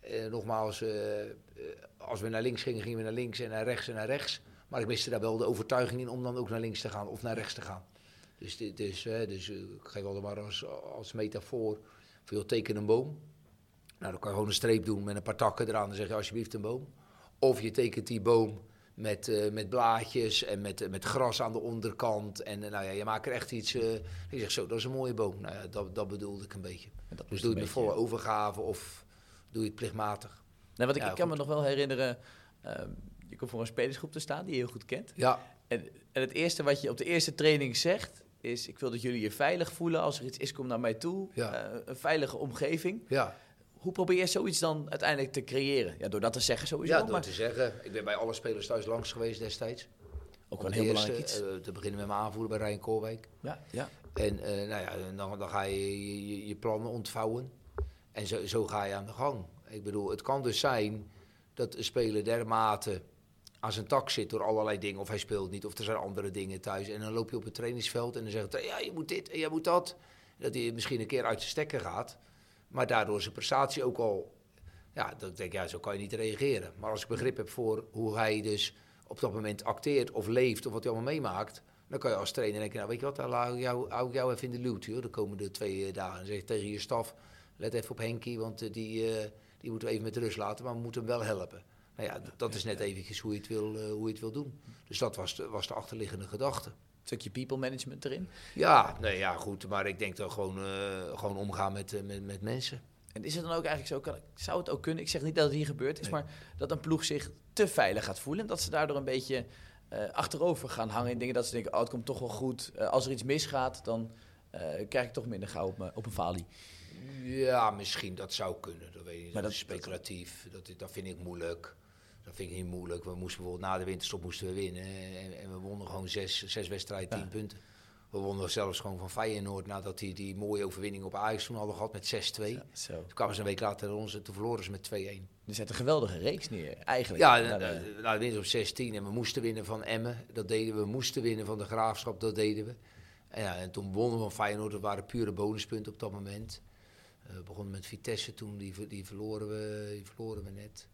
eh, nogmaals, eh, eh, als we naar links gingen, gingen we naar links en naar rechts en naar rechts. Maar ik miste daar wel de overtuiging in om dan ook naar links te gaan of naar rechts te gaan. Dus, dus, eh, dus eh, ik geef altijd maar als, als metafoor, veel teken een boom. Nou, dan kan je gewoon een streep doen met een paar takken eraan. Dan zeg je alsjeblieft een boom. Of je tekent die boom met, eh, met blaadjes en met, eh, met gras aan de onderkant. En eh, nou ja, je maakt er echt iets. je zegt zo, dat is een mooie boom. Nou ja, dat, dat bedoelde ik een beetje. Dat Dus doe je het met volle overgave of doe je het plichtmatig. Nee, want ik, Ja, ik kan me nog wel herinneren, ehm, je komt voor een spelersgroep te staan die je heel goed kent. Ja, En, en het eerste wat je op de eerste training zegt, is ik wil dat jullie je veilig voelen. Als er iets is, kom naar mij toe. Ja. Een veilige omgeving. ja. Hoe probeer je zoiets dan uiteindelijk te creëren? Ja, door dat te zeggen sowieso, ja door maar te zeggen. Ik ben bij alle spelers thuis langs geweest destijds. ook wel heel belangrijk iets. eh, te beginnen met mijn aanvoerder bij Rijn Koolwijk. ja, ja. En eh, nou ja, dan, dan ga je je, je- je plannen ontvouwen. En zo, zo ga je aan de gang. Ik bedoel, het kan dus zijn dat een speler dermate aan zijn tak zit door allerlei dingen. Of hij speelt niet, of er zijn andere dingen thuis. En dan loop je op het trainingsveld en dan zegt hij, ja, je moet dit en jij moet dat. Dat hij misschien een keer uit zijn stekker gaat. Maar daardoor zijn prestatie ook al Ja, denk ik, ja, zo kan je niet reageren. Maar als ik begrip heb voor hoe hij dus op dat moment acteert of leeft of wat hij allemaal meemaakt, dan kan je als trainer denken, nou weet je wat, dan hou ik jou, even in de loot joh, de komende twee eh, dagen. En zeg je tegen je staf, let even op Henkie, want eh, die, eh, die moeten we even met rust laten, maar we moeten hem wel helpen. Nou ja, dat is net eventjes hoe je het wil, hoe je het wil doen. Dus dat was de, was de achterliggende gedachte. Stukje people management erin. Ja, nee, ja, goed, maar ik denk dan gewoon, eh, gewoon omgaan met, eh, met, met mensen. En is het dan ook eigenlijk zo, kan, zou het ook kunnen, ik zeg niet dat het hier gebeurd is, Nee. maar dat een ploeg zich te veilig gaat voelen en dat ze daardoor een beetje eh, achterover gaan hangen in dingen dat ze denken, oh het komt toch wel goed, als er iets misgaat, dan krijg ik toch minder gauw op, me- op een falie. Ja, misschien, dat zou kunnen. Dat weet ik niet. Maar dat, dat- is speculatief. Dat, dat vind ik moeilijk. Dat vind ik niet moeilijk. We moesten bijvoorbeeld na de winterstop moesten we winnen. En, en we wonnen gewoon zes, zes wedstrijden, tien Ja. punten. We wonnen zelfs gewoon van Feyenoord nadat die die mooie overwinning op Ajax toen hadden gehad met 6-2. Ja, zo. Toen kwamen ze een week later ons en toen verloren ze met 2-1. Er zet een geweldige reeks neer, eigenlijk. Ja, Na de- na de winst op 16 en we moesten winnen van Emmen. Dat deden we. We moesten winnen van de Graafschap. Dat deden we. En, ja, en toen wonnen we van Feyenoord. Dat waren pure bonuspunten op dat moment. Eh, we begonnen met Vitesse toen. Die, die, verloren, we, die verloren we net.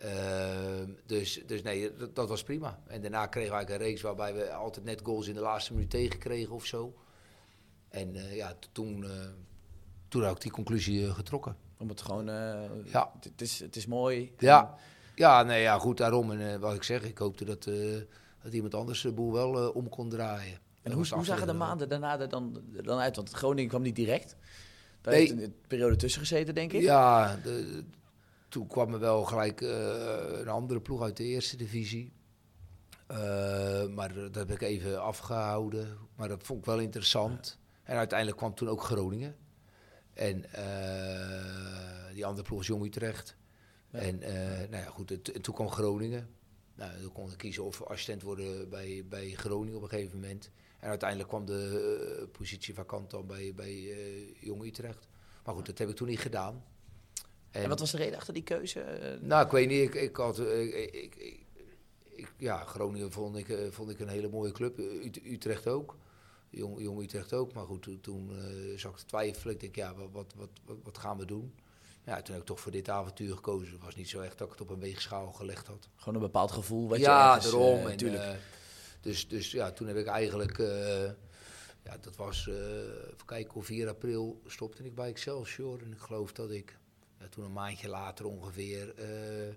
Ehm, dus, dus nee, dat, dat was prima. En daarna kregen we eigenlijk een reeks waarbij we altijd net goals in de laatste minuut tegenkregen of zo. En eh, ja, toen, eh, toen had ik die conclusie eh, getrokken. Om het gewoon, Ja. het, is, het is mooi. Ja, ja, nee, ja goed, daarom. En wat ik zeg, ik hoopte dat, dat iemand anders de boel wel om kon draaien. En hoe, hoe zagen de maanden daarna er dan, dan uit? Want Groningen kwam niet direct. Daar Nee. heeft een periode tussen gezeten, denk ik. Ja, de, toen kwam er wel gelijk eh, een andere ploeg uit de eerste divisie. Eh, maar dat heb ik even afgehouden. Maar dat vond ik wel interessant. En uiteindelijk kwam toen ook Groningen. En eh, die andere ploeg was Jong Utrecht. Ja. En nou ja, goed, en toen kwam Groningen. Nou, dan kon ik kiezen of assistent worden bij, bij Groningen op een gegeven moment. En uiteindelijk kwam de positie vakant dan bij, bij Jong Utrecht. Maar goed, dat heb ik toen niet gedaan. En wat was de reden achter die keuze? Eh, Nou, ik weet niet. Ik, ik had, eh, ik, ik, ja, Groningen vond ik, eh, vond ik een hele mooie club. Ut- Utrecht ook. Jong, Jong Utrecht ook. Maar goed, toen, toen zag ik te twijfelen. Ik denk, ja, wat, wat, wat, wat, gaan we doen? Ja, toen heb ik toch voor dit avontuur gekozen. Het was niet zo echt dat ik het op een weegschaal gelegd had. Gewoon een bepaald gevoel wat je ja, ergens, daarom. en, tuurlijk. eh, dus, dus ja, toen heb ik eigenlijk... ja, dat was... even kijken, op 4 april stopte ik bij Excelsior. En ik geloof dat ik... Ja, toen een maandje later ongeveer... eh,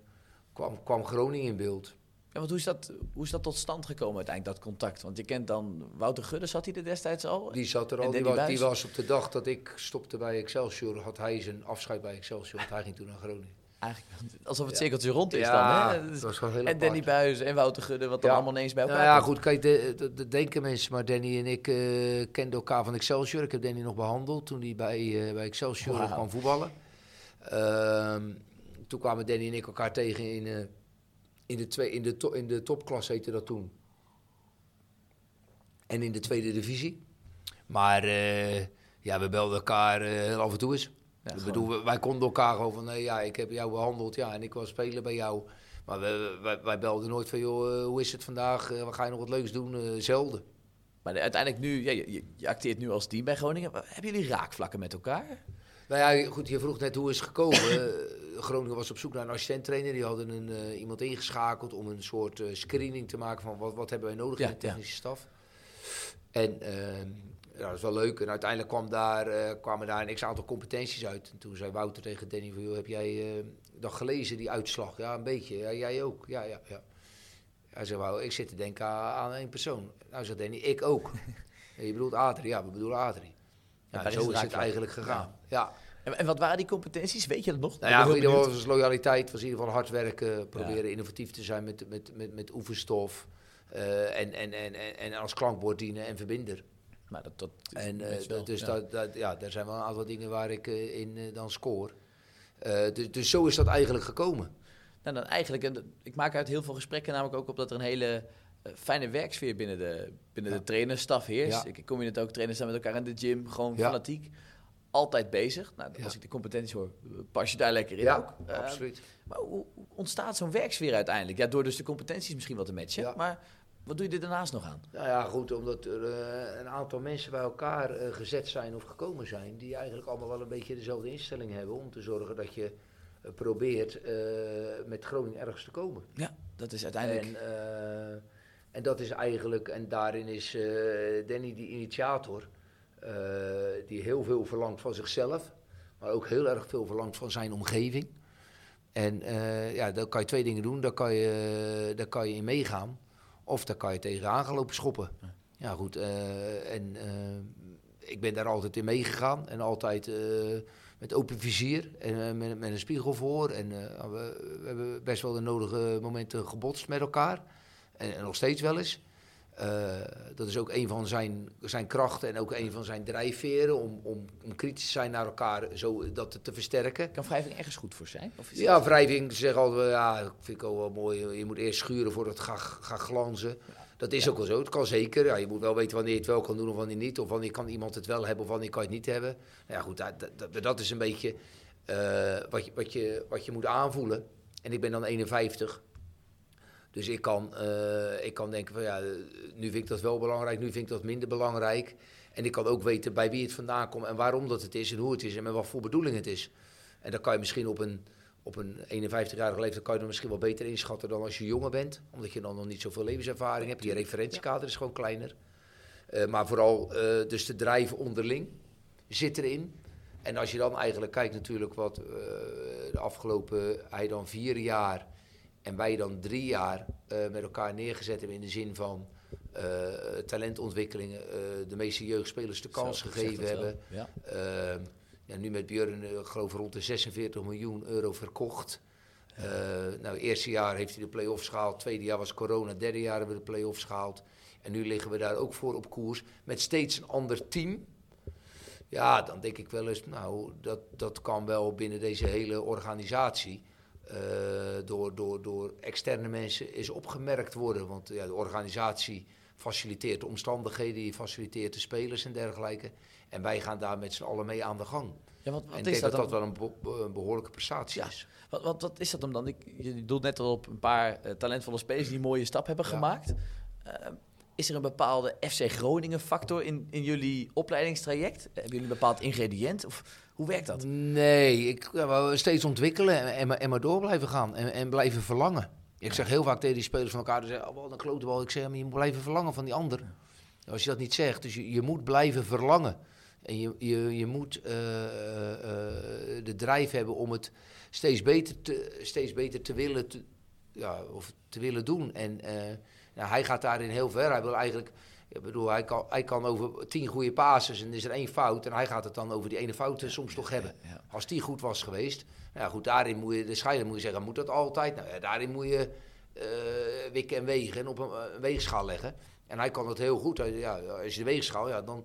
kwam, kwam Groningen in beeld. Ja, want hoe is, dat, hoe is dat tot stand gekomen uiteindelijk, dat contact? Want je kent dan Wouter Gudde, zat hij er destijds al? Die zat er al. Die was, die Buijs? was op de dag dat ik stopte bij Excelsior... had hij zijn afscheid bij Excelsior. Want hij ging toen naar Groningen. [LAUGHS] Eigenlijk alsof het Ja. cirkeltje rond is ja, dan, hè? dat was En Danny. Buijs en Wouter Gudde, wat dan allemaal ineens bij elkaar Nou ja, goed, kijk, de, de, de denken mensen, maar Danny en ik eh, kenden elkaar van Excelsior. Ik heb Danny nog behandeld toen hij bij, eh, bij Excelsior kwam voetballen. Ehm, toen kwamen Danny en ik elkaar tegen in, eh, in, de, twee, in, de, to, in de topklas, heette dat toen. En in de tweede divisie. Maar eh, ja, we belden elkaar eh, heel af en toe eens. Ja, ik bedoel, wij konden elkaar gewoon van, nee, ja, ik heb jou behandeld, ja, en ik was spelen bij jou. Maar we, wij, wij belden nooit van, joh, hoe is het vandaag? Wat ga je nog wat leuks doen? Zelden. Maar de- uiteindelijk nu, ja, je, je- acteert nu als team bij Groningen. Hebben jullie raakvlakken met elkaar? Nou ja, goed, je vroeg net hoe is het gekomen. [COUGHS] Groningen was op zoek naar een assistenttrainer. Die hadden een, eh, iemand ingeschakeld om een soort eh, screening te maken van wat, wat hebben wij nodig Ja, in de technische staf. En ehm, ja, dat is wel leuk. En uiteindelijk kwam daar, eh, kwamen daar een x-aantal competenties uit. En toen zei Wouter tegen Danny van, joh, heb jij dat gelezen, die uitslag? Ja, een beetje. Ja, jij ook. Ja, ja, ja. Hij zei, wauw, ik zit te denken aan, één persoon. Nou, zei Danny, ik ook. [LAUGHS] En je bedoelt Adrie? Ja, we bedoelen Adrie. Ja, is zo is het eigenlijk gegaan. ja. En, en wat waren die competenties? Weet je dat nog? Nou ja, in ieder geval was loyaliteit, was in ieder geval hard werken, proberen innovatief te zijn met, met, met, met oefenstof. eh, en, en, en, en, en als klankbord dienen en verbinder. Maar dat, dat En, eh, wel, dus ja. dat, dat, ja, daar zijn wel een aantal dingen waar ik eh, in dan scoor. Dus, dus zo is dat eigenlijk gekomen. Nou, dan eigenlijk, en ik maak uit heel veel gesprekken namelijk ook op dat er een hele fijne werksfeer binnen de, binnen Ja. de trainerstaf heerst. Ja. Ik, kom je het ook, trainers staan met elkaar in de gym, gewoon fanatiek. Altijd bezig. Nou, als Ja. ik de competenties hoor, pas je daar lekker in Ja, ook. Eh, absoluut. Maar hoe ontstaat zo'n werksfeer uiteindelijk? Ja, door dus de competenties misschien wat te matchen. Ja. Maar wat doe je er daarnaast nog aan? Nou ja, goed, omdat er eh, een aantal mensen bij elkaar eh, gezet zijn of gekomen zijn, die eigenlijk allemaal wel een beetje dezelfde instelling hebben om te zorgen dat je probeert met Groningen ergens te komen. Ja, dat is uiteindelijk... En, en dat is eigenlijk, en daarin is Danny die initiator, die heel veel verlangt van zichzelf, maar ook heel erg veel verlangt van zijn omgeving. En eh, ja, dan kan je twee dingen doen. Daar kan je, daar kan je in meegaan. Of daar kan je tegenaan gaan lopen schoppen. Ja, goed. eh, en eh, ik ben daar altijd in meegegaan. En altijd eh, met open vizier en eh, met, met een spiegel voor. En eh, we, we hebben best wel de nodige momenten gebotst met elkaar. En, en nog steeds wel eens. Eh, dat is ook een van zijn, zijn krachten en ook een van zijn drijfveren om, om, om kritisch te zijn naar elkaar, zo dat te versterken. Kan wrijving ergens goed voor zijn? Of is Ja, wrijving, ze zeggen altijd, ja, dat vind ik ook wel mooi. Je moet eerst schuren voordat het gaat, gaat glanzen. Dat is ook wel zo, het kan zeker. Ja, je moet wel weten wanneer je het wel kan doen of wanneer niet. Of wanneer kan iemand het wel hebben of wanneer kan je het niet hebben. Nou ja, goed, dat, dat, dat is een beetje eh, wat, je, wat, je, wat je moet aanvoelen. En ik ben dan 51. Dus ik kan, eh, ik kan denken van ja, nu vind ik dat wel belangrijk, nu vind ik dat minder belangrijk. En ik kan ook weten bij wie het vandaan komt en waarom dat het is en hoe het is en met wat voor bedoeling het is. En dan kan je misschien op een, op een 51-jarige leeftijd kan je dan misschien wel beter inschatten dan als je jonger bent. Omdat je dan nog niet zoveel levenservaring hebt. Je referentiekader is gewoon kleiner. Eh, maar vooral eh, dus de drijven onderling zit erin. En als je dan eigenlijk kijkt natuurlijk wat de afgelopen, hij dan vier jaar en wij dan drie jaar eh, met elkaar neergezet hebben in de zin van eh, talentontwikkelingen, eh, de meeste jeugdspelers de kans Zo, gegeven hebben. Ja. Eh, ja, nu met Björn, eh, ik geloof rond de 46 miljoen euro verkocht. Nou, eerste jaar heeft hij de play-offs gehaald, tweede jaar was corona, derde jaar hebben we de play-offs gehaald. En nu liggen we daar ook voor op koers met steeds een ander team. Ja, dan denk ik wel eens, nou, dat, dat kan wel binnen deze hele organisatie eh, door, door, door externe mensen is opgemerkt worden. Want ja, de organisatie faciliteert de omstandigheden, die faciliteert de spelers en dergelijke. En wij gaan daar met z'n allen mee aan de gang. Ja, wat, en wat ik is denk dat dat wel een, be- een behoorlijke prestatie Ja. is. Wat, wat, wat is dat dan dan? Ik, je doelt net al op een paar eh, talentvolle spelers die een mooie stap hebben Ja. gemaakt. Eh, is er een bepaalde FC Groningen factor in, in jullie opleidingstraject? Hebben jullie een bepaald ingrediënt? Of hoe werkt dat? Nee, ik steeds ontwikkelen en, en, maar- en maar door blijven gaan en, en blijven verlangen. Ik zeg heel vaak tegen die spelers van elkaar, zeggen, oh, wat een klote bal. Ik zeg, maar je moet blijven verlangen van die ander. Als je dat niet zegt, dus je, je moet blijven verlangen. En je, je, je moet eh, eh, eh, de drijf hebben om het steeds beter te, steeds beter te willen, te, ja, of te willen doen. En nou, hij gaat daarin heel ver. Hij wil eigenlijk, ik bedoel, hij kan, hij kan over tien goede passes en is er één fout. En hij gaat het dan over die ene fout soms toch hebben. Als die goed was geweest. Nou ja, goed, daarin moet je, de scheider moet je zeggen, moet dat altijd? Nou ja, daarin moet je eh, wikken en wegen en op een, een weegschaal leggen. En hij kan dat heel goed. Hij- Ja, als je de weegschaal, ja, dan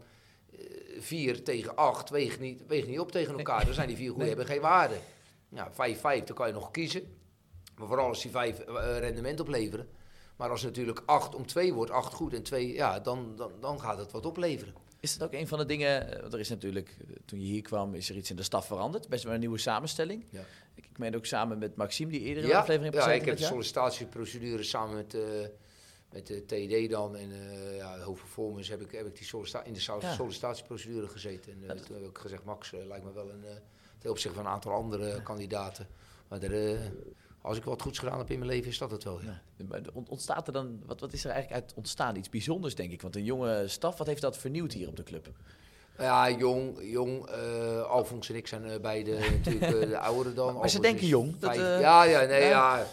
eh, vier tegen acht weegt niet, weegt niet op tegen elkaar. Dan zijn die vier goede, [LAUGHS] Nee. hebben geen waarde. Ja, vijf, vijf, dan kan je nog kiezen. Maar vooral als die vijf eh, rendement opleveren. Maar als natuurlijk acht om twee wordt, acht goed en twee, ja, dan, dan, dan gaat het wat opleveren. Is dat ook een van de dingen? eh, Want er is natuurlijk, eh, toen je hier kwam, is er iets in de staf veranderd. Best wel een nieuwe samenstelling. Ja. Ik, ik meen ook samen met Maxime, die eerder in Ja, de aflevering ja, heeft ik heb de sollicitatieprocedure samen met, eh, met de TD dan en eh ja, heb ik, heb ik die sollicita in de sol- Ja. sollicitatieprocedure gezeten. En Dat- toen heb ik gezegd, Max, lijkt me wel een, ten opzichte van een aantal andere kandidaten. Maar er, als ik wat goeds gedaan heb in mijn leven, is dat het wel. Ja. Ontstaat er dan, wat, wat is er eigenlijk uit ontstaan? Iets bijzonders, denk ik. Want een jonge staf, wat heeft dat vernieuwd hier op de club? Ja, jong, jong eh Alfons en ik zijn eh, beide [LAUGHS] natuurlijk eh, de ouderen dan. Maar ze denken jong, vijf- ja, ja, nee, ja.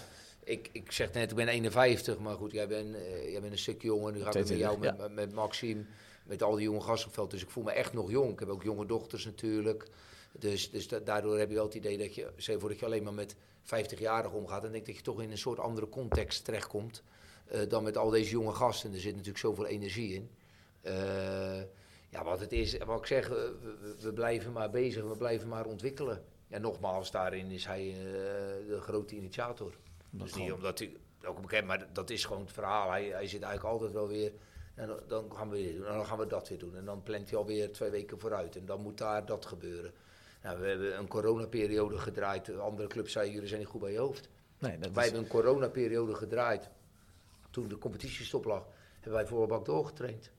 Ik, ik zeg net, ik ben 51, maar goed, jij bent, jij bent een stuk jonger. Nu ga ik met 22, jou, met, met, Maxime, met al die jonge gasten op veld. Dus ik voel me echt nog jong. Ik heb ook jonge dochters natuurlijk. Dus, dus da- daardoor heb je wel het idee dat je, je voor dat je alleen maar met 50-jarigen omgaat. Dan denk ik dat je toch in een soort andere context terechtkomt eh, dan met al deze jonge gasten. Er zit natuurlijk zoveel energie in. Eh, ja, wat het is, wat ik zeg, we, we- blijven maar bezig, we blijven maar ontwikkelen. En nogmaals, daarin is hij eh, de grote initiator. Dus niet omdat hij, ook bekend, maar dat is gewoon het verhaal. Hij, hij zit eigenlijk altijd wel weer, en dan, dan gaan we dit doen, en dan gaan we dat weer doen. En dan plant hij alweer twee weken vooruit. En dan moet daar dat gebeuren. Nou, we hebben een coronaperiode gedraaid. De andere clubs zeiden, jullie zijn niet goed bij je hoofd. Nee, dat Wij is, hebben een coronaperiode gedraaid. Toen de competitiestop lag, hebben wij voor bak doorgetraind.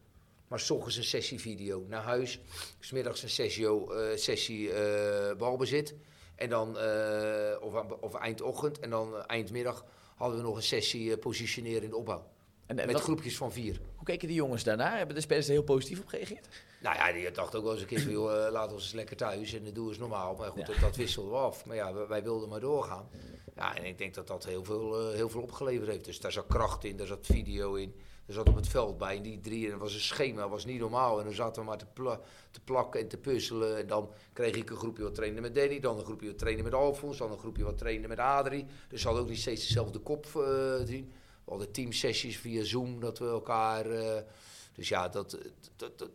Maar s ochtends een sessievideo naar huis. Smiddags een sessio, eh, sessie eh, balbezit. En dan, eh, of, of eindochtend. En dan eindmiddag hadden we nog een sessie positioneren in de opbouw. En, Met wat- groepjes van vier. hoe keken die jongens daarna? Hebben de spelers er heel positief op gereageerd? Nou ja, die dacht ook wel eens een keer van, joh, eh, laten we eens lekker thuis en dan doen we eens normaal. Maar goed, Ja. dat, dat wisselden we af. Maar ja, wij, wij wilden maar doorgaan. Ja, en ik denk dat dat heel veel, eh, heel veel opgeleverd heeft. Dus daar zat kracht in, daar zat video in. Er zat op het veld bij. En die drie, en dat was een schema, dat was niet normaal. En dan zaten we maar te, pla- te plakken en te puzzelen. En dan kreeg ik een groepje wat trainen met Danny. Dan een groepje wat trainen met Alfons. Dan een groepje wat trainen met Adrie. Dus ze hadden ook niet steeds dezelfde kop eh, zien. Hadden teamsessies via Zoom, dat we elkaar... eh, dus ja, dat, dat, dat,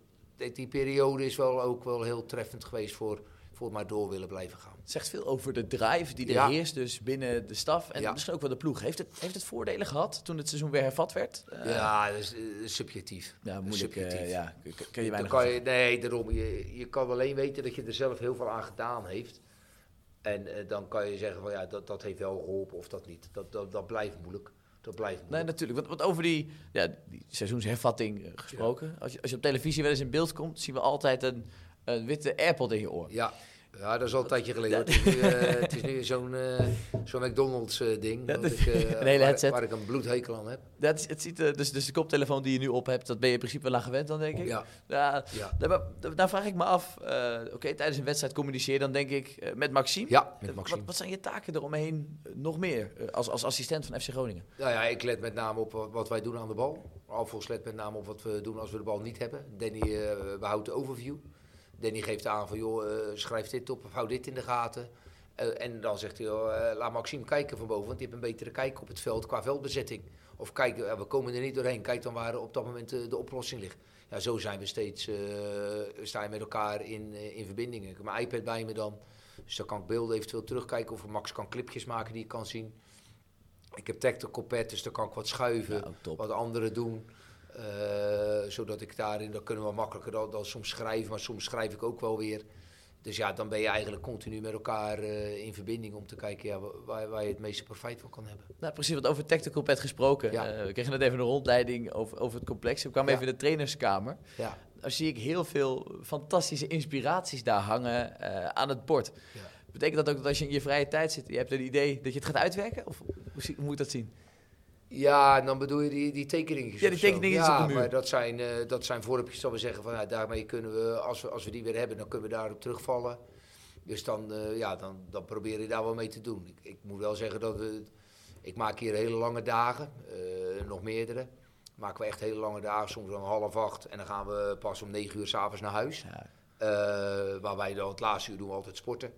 die- periode is wel ook wel heel treffend geweest voor, voor maar door willen blijven gaan. Het zegt veel over de drive die er Ja. heerst dus binnen de staf en Ja. misschien ook wel de ploeg. Heeft het, heeft het voordelen gehad toen het seizoen weer hervat werd? Eh, ja, dat is, eh, subjectief. ja, moeilijk. ja, kun- je weinig kan je, nee, daarom. Je, je kan alleen weten dat je er zelf heel veel aan gedaan heeft. En dan kan je zeggen van ja, dat, dat heeft wel geholpen of dat niet. Dat, dat, dat blijft moeilijk. Dat blijft Nee, natuurlijk. Want, want over die, ja, die seizoenshervatting eh, gesproken. Als, je, als je op televisie wel eens in beeld komt, zien we altijd een, een witte AirPod in je oor. Ja. Ja, dat is al een tijdje geleden. hoor. Het is nu, eh, het is nu zo'n eh, McDonald's eh, ding. Dat- ik, [LAUGHS] een hele waar, headset. waar ik een bloedhekel aan heb. Dat is, het ziet, dus, dus de koptelefoon die je nu op hebt, dat ben je in principe wel aan gewend dan, denk ik. Ja, Ja, ja. daar, daar- daar vraag ik me af. Oké, tijdens een wedstrijd communiceer dan denk ik met Maxime. ja met Maxime. Wat, wat zijn je taken eromheen nog meer als, als assistent van FC Groningen? Nou ja, ik let met name op wat- wij doen aan de bal. Alfons let met name op wat we doen als we de bal niet hebben. Danny eh, behoudt de overview. Danny geeft aan van, joh, eh, schrijf dit op of hou dit in de gaten. Eh, en dan zegt hij, joh, eh, laat Maxime kijken van boven, want die heeft een betere kijk op het veld qua veldbezetting. Of kijk, we komen er niet doorheen, kijk dan waar op dat moment de oplossing ligt. Ja, zo zijn we steeds, sta je met elkaar in, in verbinding. Ik heb mijn iPad bij me dan, dus dan kan ik beelden eventueel terugkijken. Of Max kan clipjes maken die ik kan zien. Ik heb tactical pad, dus dan kan ik wat schuiven, Ja, top. wat anderen doen. Eh, zodat ik daarin, dan kunnen we makkelijker dan, dan soms schrijven, maar soms schrijf ik ook wel weer. Dus ja, dan ben je eigenlijk continu met elkaar eh, in verbinding om te kijken ja, waar, waar je het meeste profijt van kan hebben. Nou, precies, wat over Tactical Pad gesproken. Ja. Eh, we kregen net even een rondleiding over, over het complex. We kwamen Ja. even in de trainerskamer. Ja, Daar zie ik heel veel fantastische inspiraties daar hangen aan het bord. ja. Betekent dat ook dat als je in je vrije tijd zit, je hebt een idee dat je het gaat uitwerken? Of hoe, hoe moet dat zien? Ja, en dan bedoel je die, die tekeningetjes. Ja, die tekeningetjes ja, op de muur. maar dat zijn, eh, dat zijn dat we zeggen van ja, daarmee kunnen we, als we, als we die weer hebben, dan kunnen we daarop terugvallen. Dus dan, eh, ja, dan, dan probeer je daar wel mee te doen. Ik, ik moet wel zeggen dat we, ik maak hier hele lange dagen, eh, nog meerdere. Maken we echt hele lange dagen, soms om half acht. En dan gaan we pas om negen uur s'avonds naar huis. Ja. Waar wij dan het laatste uur doen we altijd sporten.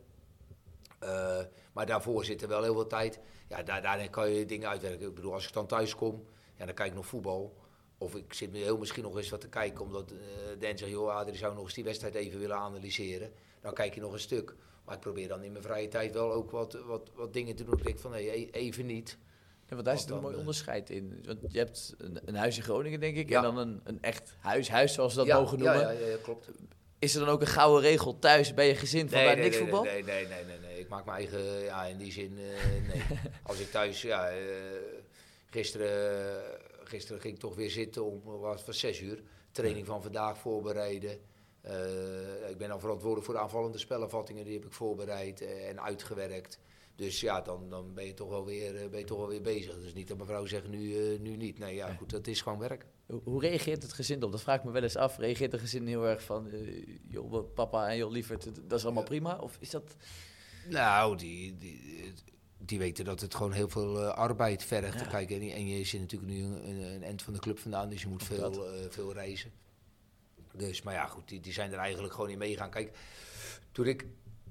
Eh, maar daarvoor zit er wel heel veel tijd. Ja, daar, daarin kan je dingen uitwerken. Ik bedoel, als ik dan thuis kom, ja, dan kijk ik nog voetbal. Of ik zit heel misschien nog eens wat te kijken, omdat eh Dan zegt, joh, Adrie zou nog eens die wedstrijd even willen analyseren. Dan kijk je nog een stuk. Maar ik probeer dan in mijn vrije tijd wel ook wat, wat, wat dingen te doen. Ik denk van, nee, e- even niet. Ja, want daar zit een mooi eh? onderscheid in. Want je hebt een, een huis in Groningen, denk ik, Ja. en dan een, een echt huis, huis zoals we dat ja, mogen noemen. ja, ja, ja, klopt. Is er dan ook een gouden regel thuis bij je gezin van bij niks nee, voetbal? Nee, nee, nee, nee, nee. Ik maak mijn eigen, ja, in die zin, eh, nee. [LAUGHS] Als ik thuis, ja, eh, gisteren, gisteren ging ik toch weer zitten om, was van zes uur, training van vandaag voorbereiden. Eh, ik ben dan verantwoordelijk voor de aanvallende spellenvattingen, die heb ik voorbereid en uitgewerkt. Dus ja, dan, dan ben, je toch wel weer, ben je toch wel weer bezig. Dus niet dat mevrouw zegt nu, nu niet. Nee, ja, goed, dat is gewoon werk. Hoe, hoe reageert het gezin op? Dat vraag ik me wel eens af. Reageert het gezin heel erg van, joh, papa en joh, lieverd, dat is allemaal prima? Of is dat... Nou, die, die, die weten dat het gewoon heel veel eh, arbeid vergt. Ja. Kijk, en, en je zit natuurlijk nu een, een eind van de club vandaan, dus je moet veel, eh, veel reizen. Dus, maar ja, goed, die, die zijn er eigenlijk gewoon in meegaan. Kijk, toen ik,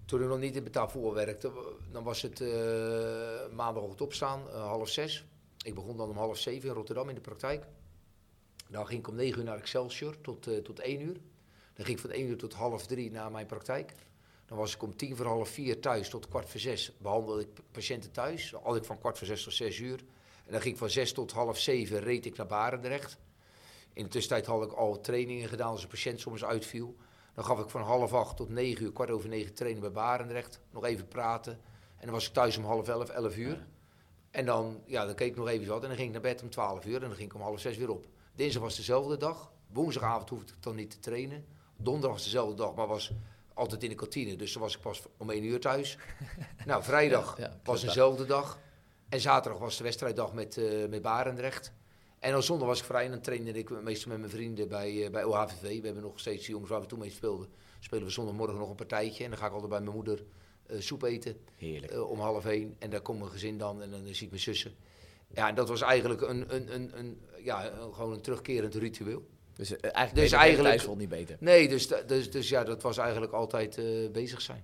toen ik nog niet in betaald voetbal werkte, dan was het eh maandagochtend opstaan, half zes. Ik begon dan om half zeven in Rotterdam in de praktijk. Dan ging ik om negen uur naar Excelsior tot, tot één uur. Dan ging ik van één uur tot half drie naar mijn praktijk. Dan was ik om tien voor half vier thuis tot kwart voor zes. Behandelde ik patiënten thuis. Had ik van kwart voor zes tot zes uur. En dan ging ik van zes tot half zeven reed ik naar Barendrecht. In de tussentijd had ik al trainingen gedaan als een patiënt soms uitviel. Dan gaf ik van half acht tot negen uur, kwart over negen training bij Barendrecht. Nog even praten. En dan was ik thuis om half elf, elf uur. En dan, ja, dan keek ik nog even wat en dan ging ik naar bed om 12 uur en dan ging ik om half zes weer op. Dinsdag was dezelfde dag. Woensdagavond hoefde ik dan niet te trainen. Donderdag was dezelfde dag, maar was altijd in de kantine. Dus dan was ik pas om 1 uur thuis. [LAUGHS] nou, vrijdag Ja, ja, was dezelfde dag. En zaterdag was de wedstrijddag met, eh met Barendrecht. En dan zondag was ik vrij en dan trainde ik meestal met mijn vrienden bij, eh, bij OHVV. We hebben nog steeds jongens waar we toen mee speelden. Spelen we zondagmorgen nog een partijtje. En dan ga ik altijd bij mijn moeder eh, soep eten Heerlijk. om half één. En daar komt mijn gezin dan en dan zie ik mijn zussen. Ja, en dat was eigenlijk een, een, een, een, ja, gewoon een terugkerend ritueel. Dus eh, eigenlijk, Dus eigenlijk- niet beter. Nee, dus, dus, dus ja, dat was eigenlijk altijd eh, bezig zijn.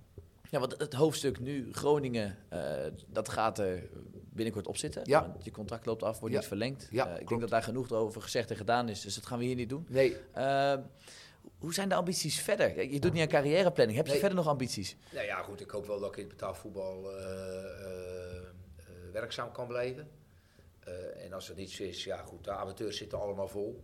Ja, want het hoofdstuk nu, Groningen, eh, dat gaat er binnenkort op zitten. Ja. Want je contract loopt af, wordt Ja. niet verlengd. Ja, ik denk dat daar genoeg over gezegd en gedaan is, dus dat gaan we hier niet doen. Nee, Eh, hoe zijn de ambities verder? Je doet niet aan carrièreplanning. Heb je Nee. verder nog ambities? nou ja, goed, ik hoop wel dat ik in het betaalvoetbal eh, eh, eh, werkzaam kan blijven. Eh, en als het niet zo is, ja goed, de amateurs zitten allemaal vol.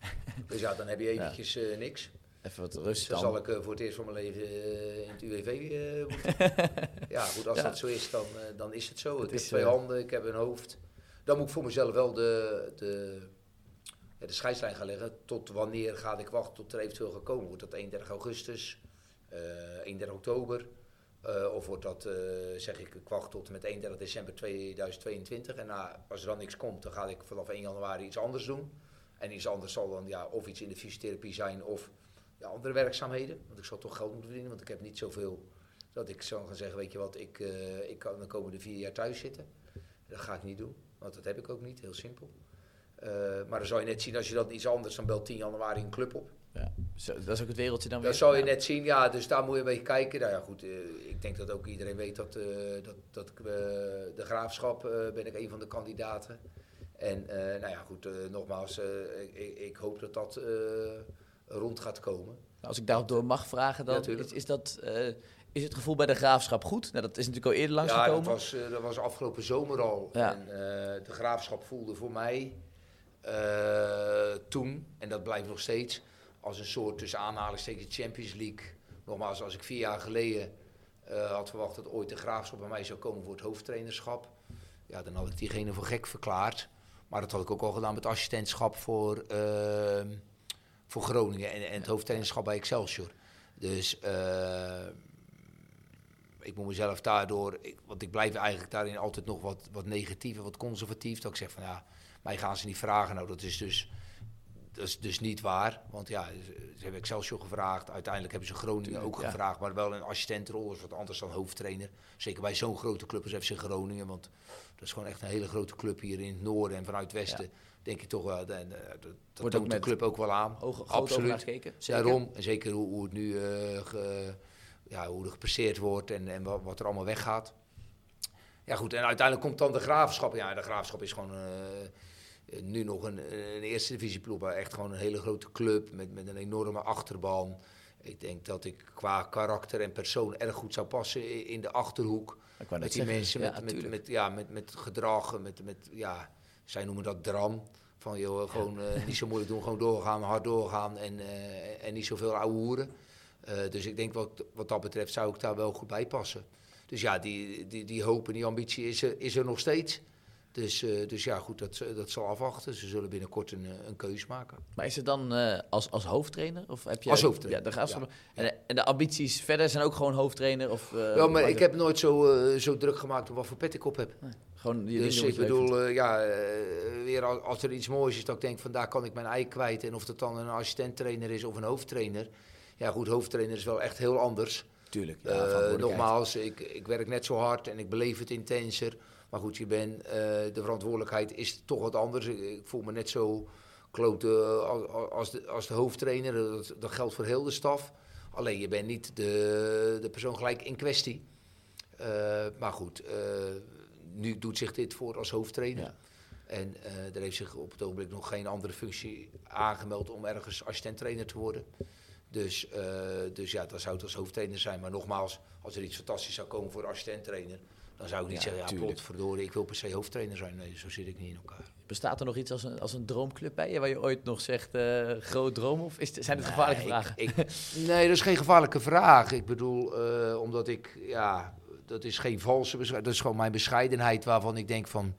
[LAUGHS] dus ja, dan heb je eventjes eh, niks. Even wat rust Dan dan. zal ik eh, voor het eerst van mijn leven eh, in het UWV moeten. [LAUGHS] ja, goed, als Ja. dat zo is, dan, dan is het zo. ik Het heb is, twee handen, ik heb een hoofd. Dan moet ik voor mezelf wel de, de, ja, de scheidslijn gaan leggen. Tot wanneer ga ik wachten tot er eventueel gekomen wordt. Dat 31 augustus, eh 31 oktober. eh, of wordt dat, zeg ik, ik wacht tot met 31 december 2022. En na, als er dan niks komt, dan ga ik vanaf 1 januari iets anders doen. En iets anders zal dan ja, of iets in de fysiotherapie zijn of ja, andere werkzaamheden. Want ik zal toch geld moeten verdienen, want ik heb niet zoveel dat ik zou gaan zeggen, weet je wat, ik, eh, ik kan de komende vier jaar thuis zitten. Dat ga ik niet doen, want dat heb ik ook niet, heel simpel. Eh, maar dan zou je net zien, als je dat iets anders, dan belt 10 januari een club op. Ja. Dat is ook het wereldje dan weer. Dat zou je net zien, ja, dus daar moet je een beetje kijken. Nou ja, goed, eh, ik denk dat ook iedereen weet dat, dat, dat de graafschap ben ik een van de kandidaten. En eh, nou ja, goed, eh, nogmaals, eh, ik, ik- hoop dat dat rond gaat komen. Nou, Als ik daarop door mag vragen, dan Ja, is, is, dat, is het gevoel bij de graafschap goed? Nou, dat is natuurlijk al eerder Ja, dat langsgekomen. was, eh, dat was afgelopen zomer al. Ja. En de graafschap voelde voor mij toen, en dat blijft nog steeds, als een soort tussen aanhalingstekens Champions League. Nogmaals, als ik vier jaar geleden had verwacht dat ooit de graafschap bij mij zou komen voor het hoofdtrainerschap, ja, dan had ik diegene voor gek verklaard. Maar dat had ik ook al gedaan met assistentschap voor, eh, voor Groningen en, en het hoofdtrainerschap bij Excelsior. Dus eh, ik moet mezelf daardoor, ik, want ik blijf eigenlijk daarin altijd nog wat, wat negatief en wat conservatief. Dat ik zeg van ja, mij gaan ze niet vragen. Nou, dat is dus, dat is dus niet waar. Want ja, ze, hebben Excelsior gevraagd. Uiteindelijk hebben ze Groningen ook ja. gevraagd. Maar wel een assistentrol, is wat anders dan hoofdtrainer. Zeker bij zo'n grote club als FC Groningen. Want dat is gewoon echt een hele grote club hier in het noorden en vanuit het westen. Ja. Denk ik toch wel, dat, dat, toont de club ook wel aan. Absoluut. Zeker. Daarom, en zeker hoe, hoe het nu eh, ge- ja, hoe er gepresseerd wordt en, en wat, wat er allemaal weggaat. Ja goed, en uiteindelijk komt dan de graafschap. Ja, de graafschap is gewoon eh, eh, nu nog een, een eerste divisieploeg, maar echt gewoon een hele grote club met, met een enorme achterban. Ik denk dat ik qua karakter en persoon erg goed zou passen in de achterhoek. Met die zeggen, mensen, ja, met, met, met, ja, met, met gedrag, met, met, ja, zij noemen dat dram. Van joh, gewoon eh, niet zo moeilijk doen, gewoon doorgaan, hard doorgaan en, eh, en niet zoveel ouwe hoeren. Eh, dus ik denk wat, wat dat betreft zou ik daar wel goed bij passen. Dus ja, die, die, die hoop en die ambitie is er, is er nog steeds. Dus, eh, dus ja, goed, dat, dat zal afwachten. Ze zullen binnenkort een, eh, een keus maken. Maar is het dan eh, als, als hoofdtrainer? Of heb je, Als hoofdtrainer, Ja, graafschap. ja. En, en de ambities verder zijn ook gewoon hoofdtrainer? Of, eh, wel, maar ik heb nooit zo, eh, zo druk gemaakt op wat voor pet ik op heb. Gewoon die Dus ik je bedoel, eh, ja, eh, weer als, als er iets moois is dat ik denk van daar kan ik mijn ei kwijt. En of dat dan een assistenttrainer is of een hoofdtrainer. Ja goed, hoofdtrainer is wel echt heel anders. Tuurlijk. Ja, Eh, nogmaals, ik, ik werk net zo hard en ik beleef het intenser. Maar goed, je bent, eh, de verantwoordelijkheid is toch wat anders. Ik, voel me net zo klote als, als, de, als de hoofdtrainer. Dat, dat geldt voor heel de staf. Alleen je bent niet de, de persoon gelijk in kwestie. Eh, maar goed, eh, nu doet zich dit voor als hoofdtrainer. Ja. En eh, er heeft zich op het ogenblik nog geen andere functie aangemeld om ergens assistenttrainer te worden. Dus, eh, dus ja, dan zou het als hoofdtrainer zijn. Maar nogmaals, als er iets fantastisch zou komen voor assistenttrainer, dan zou ik niet Ja, zeggen, ja, potverdorie, ik wil per se hoofdtrainer zijn. Nee, zo zit ik niet in elkaar. Bestaat er nog iets als een, als een droomclub bij je, waar je ooit nog zegt, eh, groot droom? Of is, zijn het gevaarlijke vragen? ik- ik- [LAUGHS] nee, dat is geen gevaarlijke vraag. Ik bedoel, eh, omdat ik, ja, dat is geen valse bescheidenheid. Dat is gewoon mijn bescheidenheid waarvan ik denk van,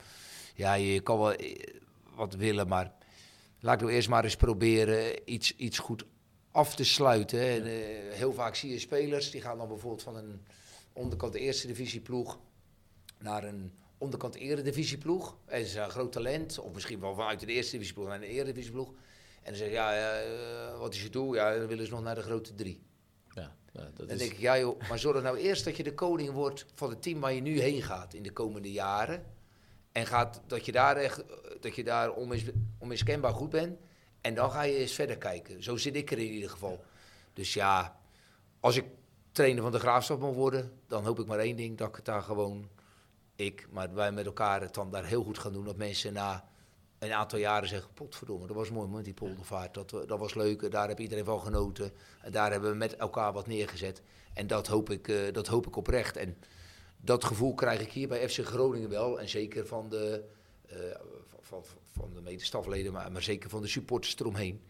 ja, je kan wel eh, wat willen, maar laat ik nou eerst maar eens proberen iets, iets goed af te sluiten. hè. En, heel vaak zie je spelers die gaan dan bijvoorbeeld van een onderkant eerste divisieploeg naar een onderkant eredivisieploeg. En ze zijn een groot talent, of misschien wel vanuit de eerste divisieploeg naar een eredivisieploeg. En dan zeg je, ja, eh, wat is je doel? Ja, dan willen ze nog naar de grote drie. Ja, dat Dan is, denk ik, ja joh, maar zorg nou eerst dat je de koning wordt van het team waar je nu heen gaat in de komende jaren. En gaat, dat je daar echt, dat je daar onmis, onmiskenbaar goed bent. En dan ga je eens verder kijken. Zo zit ik er in ieder geval. Dus ja, als ik trainer van de Graafschap mag worden, dan hoop ik maar één ding, dat ik het daar gewoon, ik, maar wij met elkaar het dan daar heel goed gaan doen. Dat mensen na een aantal jaren zeggen, potverdomme, dat was mooi man, die poldervaart. Dat, we- dat was leuk, daar heb iedereen van genoten. En daar hebben we met elkaar wat neergezet. En dat hoop ik, eh, dat hoop ik oprecht. En dat gevoel krijg ik hier bij FC Groningen wel. En zeker van de, eh, van, van, de medestafleden, maar, maar zeker van de supporters eromheen.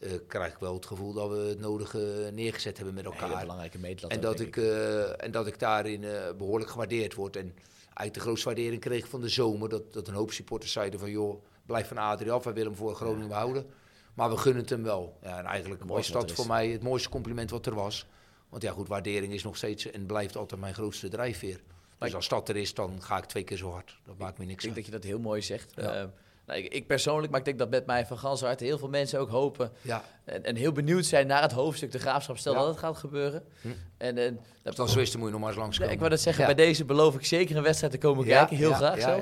eh, krijg ik wel het gevoel dat we het nodige neergezet hebben met een elkaar. belangrijke meetlat. En dat, ik, eh, en dat ik daarin eh, behoorlijk gewaardeerd word. En uit de grootste waardering kreeg ik van de zomer dat, dat een hoop supporters zeiden van joh, blijf van Adrie af, wij willen hem voor Groningen behouden. Maar we gunnen het hem wel. Ja, en eigenlijk was dat voor mij het mooiste compliment wat er was. Want ja goed, waardering is nog steeds en blijft altijd mijn grootste drijfveer. Dus als dat er is, dan ga ik twee keer zo hard. Dat maakt me Ik niks denk uit. dat je dat heel mooi zegt. Ja. Eh, nou, ik, ik persoonlijk, maar ik denk dat met mij van gans harte heel veel mensen ook hopen Ja, en, en heel benieuwd zijn naar het hoofdstuk de graafschap. Stel Ja. dat het gaat gebeuren. Hm. En, en als dat zo is, dan moet je nog maar eens Nee, langskomen. ik wou dat zeggen, Ja. bij deze beloof ik zeker een wedstrijd te komen kijken. Heel ja, graag ja,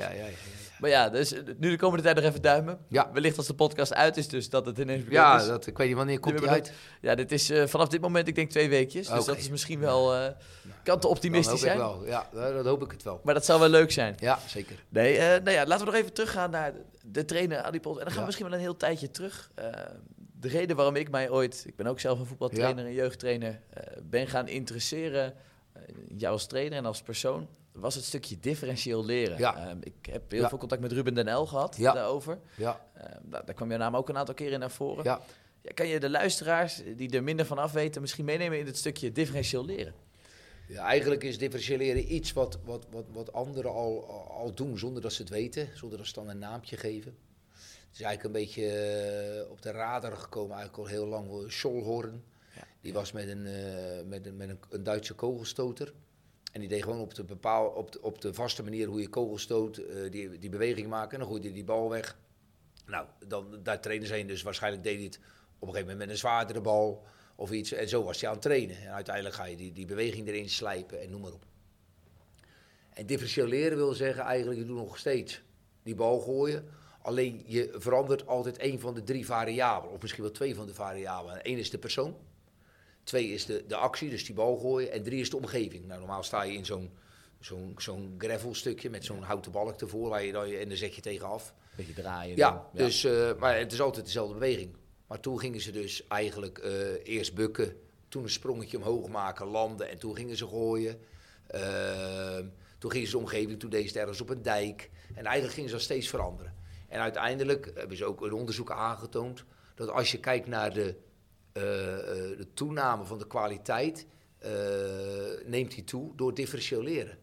Maar ja, dus eh, nu de komende tijd nog even duimen. Ja. Wellicht als de podcast uit is, dus dat het ineens bekend Ja, is. dat, ik weet niet wanneer komt die uit. Ja, dit is eh, vanaf dit moment, ik denk twee weekjes. Dus dat is misschien wel, eh, kan te optimistisch zijn. hoop ik wel. Ja, dat, hoop ik het wel. Maar dat zou wel leuk zijn. Ja, zeker. Nee, nou ja, laten we nog even teruggaan naar de, trainer Adipol. En dan gaan we misschien wel een heel tijdje terug. De reden waarom ik mij ooit, ik ben ook zelf een voetbaltrainer en jeugdtrainer, ben gaan interesseren in jou als trainer en als persoon, was het stukje differentieel leren. Ja. Ehm, ik heb heel Ja. veel contact met Ruben Den L gehad Ja. daarover. Ja, Eh, nou, daar kwam jouw naam ook een aantal keren naar voren. ja. Ja, kan je de luisteraars die er minder van af weten misschien meenemen in het stukje differentieel leren? Ja, eigenlijk is differentiëren iets wat, wat, wat, wat anderen al, al doen zonder dat ze het weten, zonder dat ze dan een naampje geven. Het is eigenlijk een beetje eh, op de radar gekomen, eigenlijk al heel lang. eh, Scholhorn. Die was met, een, eh, met, een, met een, een Duitse kogelstoter. En die deed gewoon op de, bepaal, op de, op de vaste manier hoe je kogelstoot, eh, die, die beweging maken. En dan gooide hij die bal weg. Nou, dan, daar trainen ze in, dus waarschijnlijk deed hij het op een gegeven moment met een zwaardere bal of iets. En zo was hij aan het trainen. En uiteindelijk ga je die, die beweging erin slijpen en noem maar op. En differentiëren wil zeggen eigenlijk, je doet nog steeds die bal gooien. Alleen je verandert altijd één van de drie variabelen, of misschien wel twee van de variabelen. Eén is de persoon, twee is de, de actie, dus die bal gooien. En drie is de omgeving. Nou, normaal sta je in zo'n zo'n zo'n gravelstukje met zo'n houten balk ervoor, waar je dan, en dan zet je tegenaf. Beetje draaien. Ja, dan. Dus, eh, maar het is altijd dezelfde beweging. Maar toen gingen ze dus eigenlijk eh, eerst bukken, toen een sprongetje omhoog maken, landen en toen gingen ze gooien. Ehm, toen gingen ze de omgeving, toen deed ze het ergens op een dijk. En eigenlijk gingen ze dat steeds veranderen. En uiteindelijk hebben ze ook een onderzoek aangetoond dat als je kijkt naar de, de toename van de kwaliteit, eh, neemt die toe door differentiëren.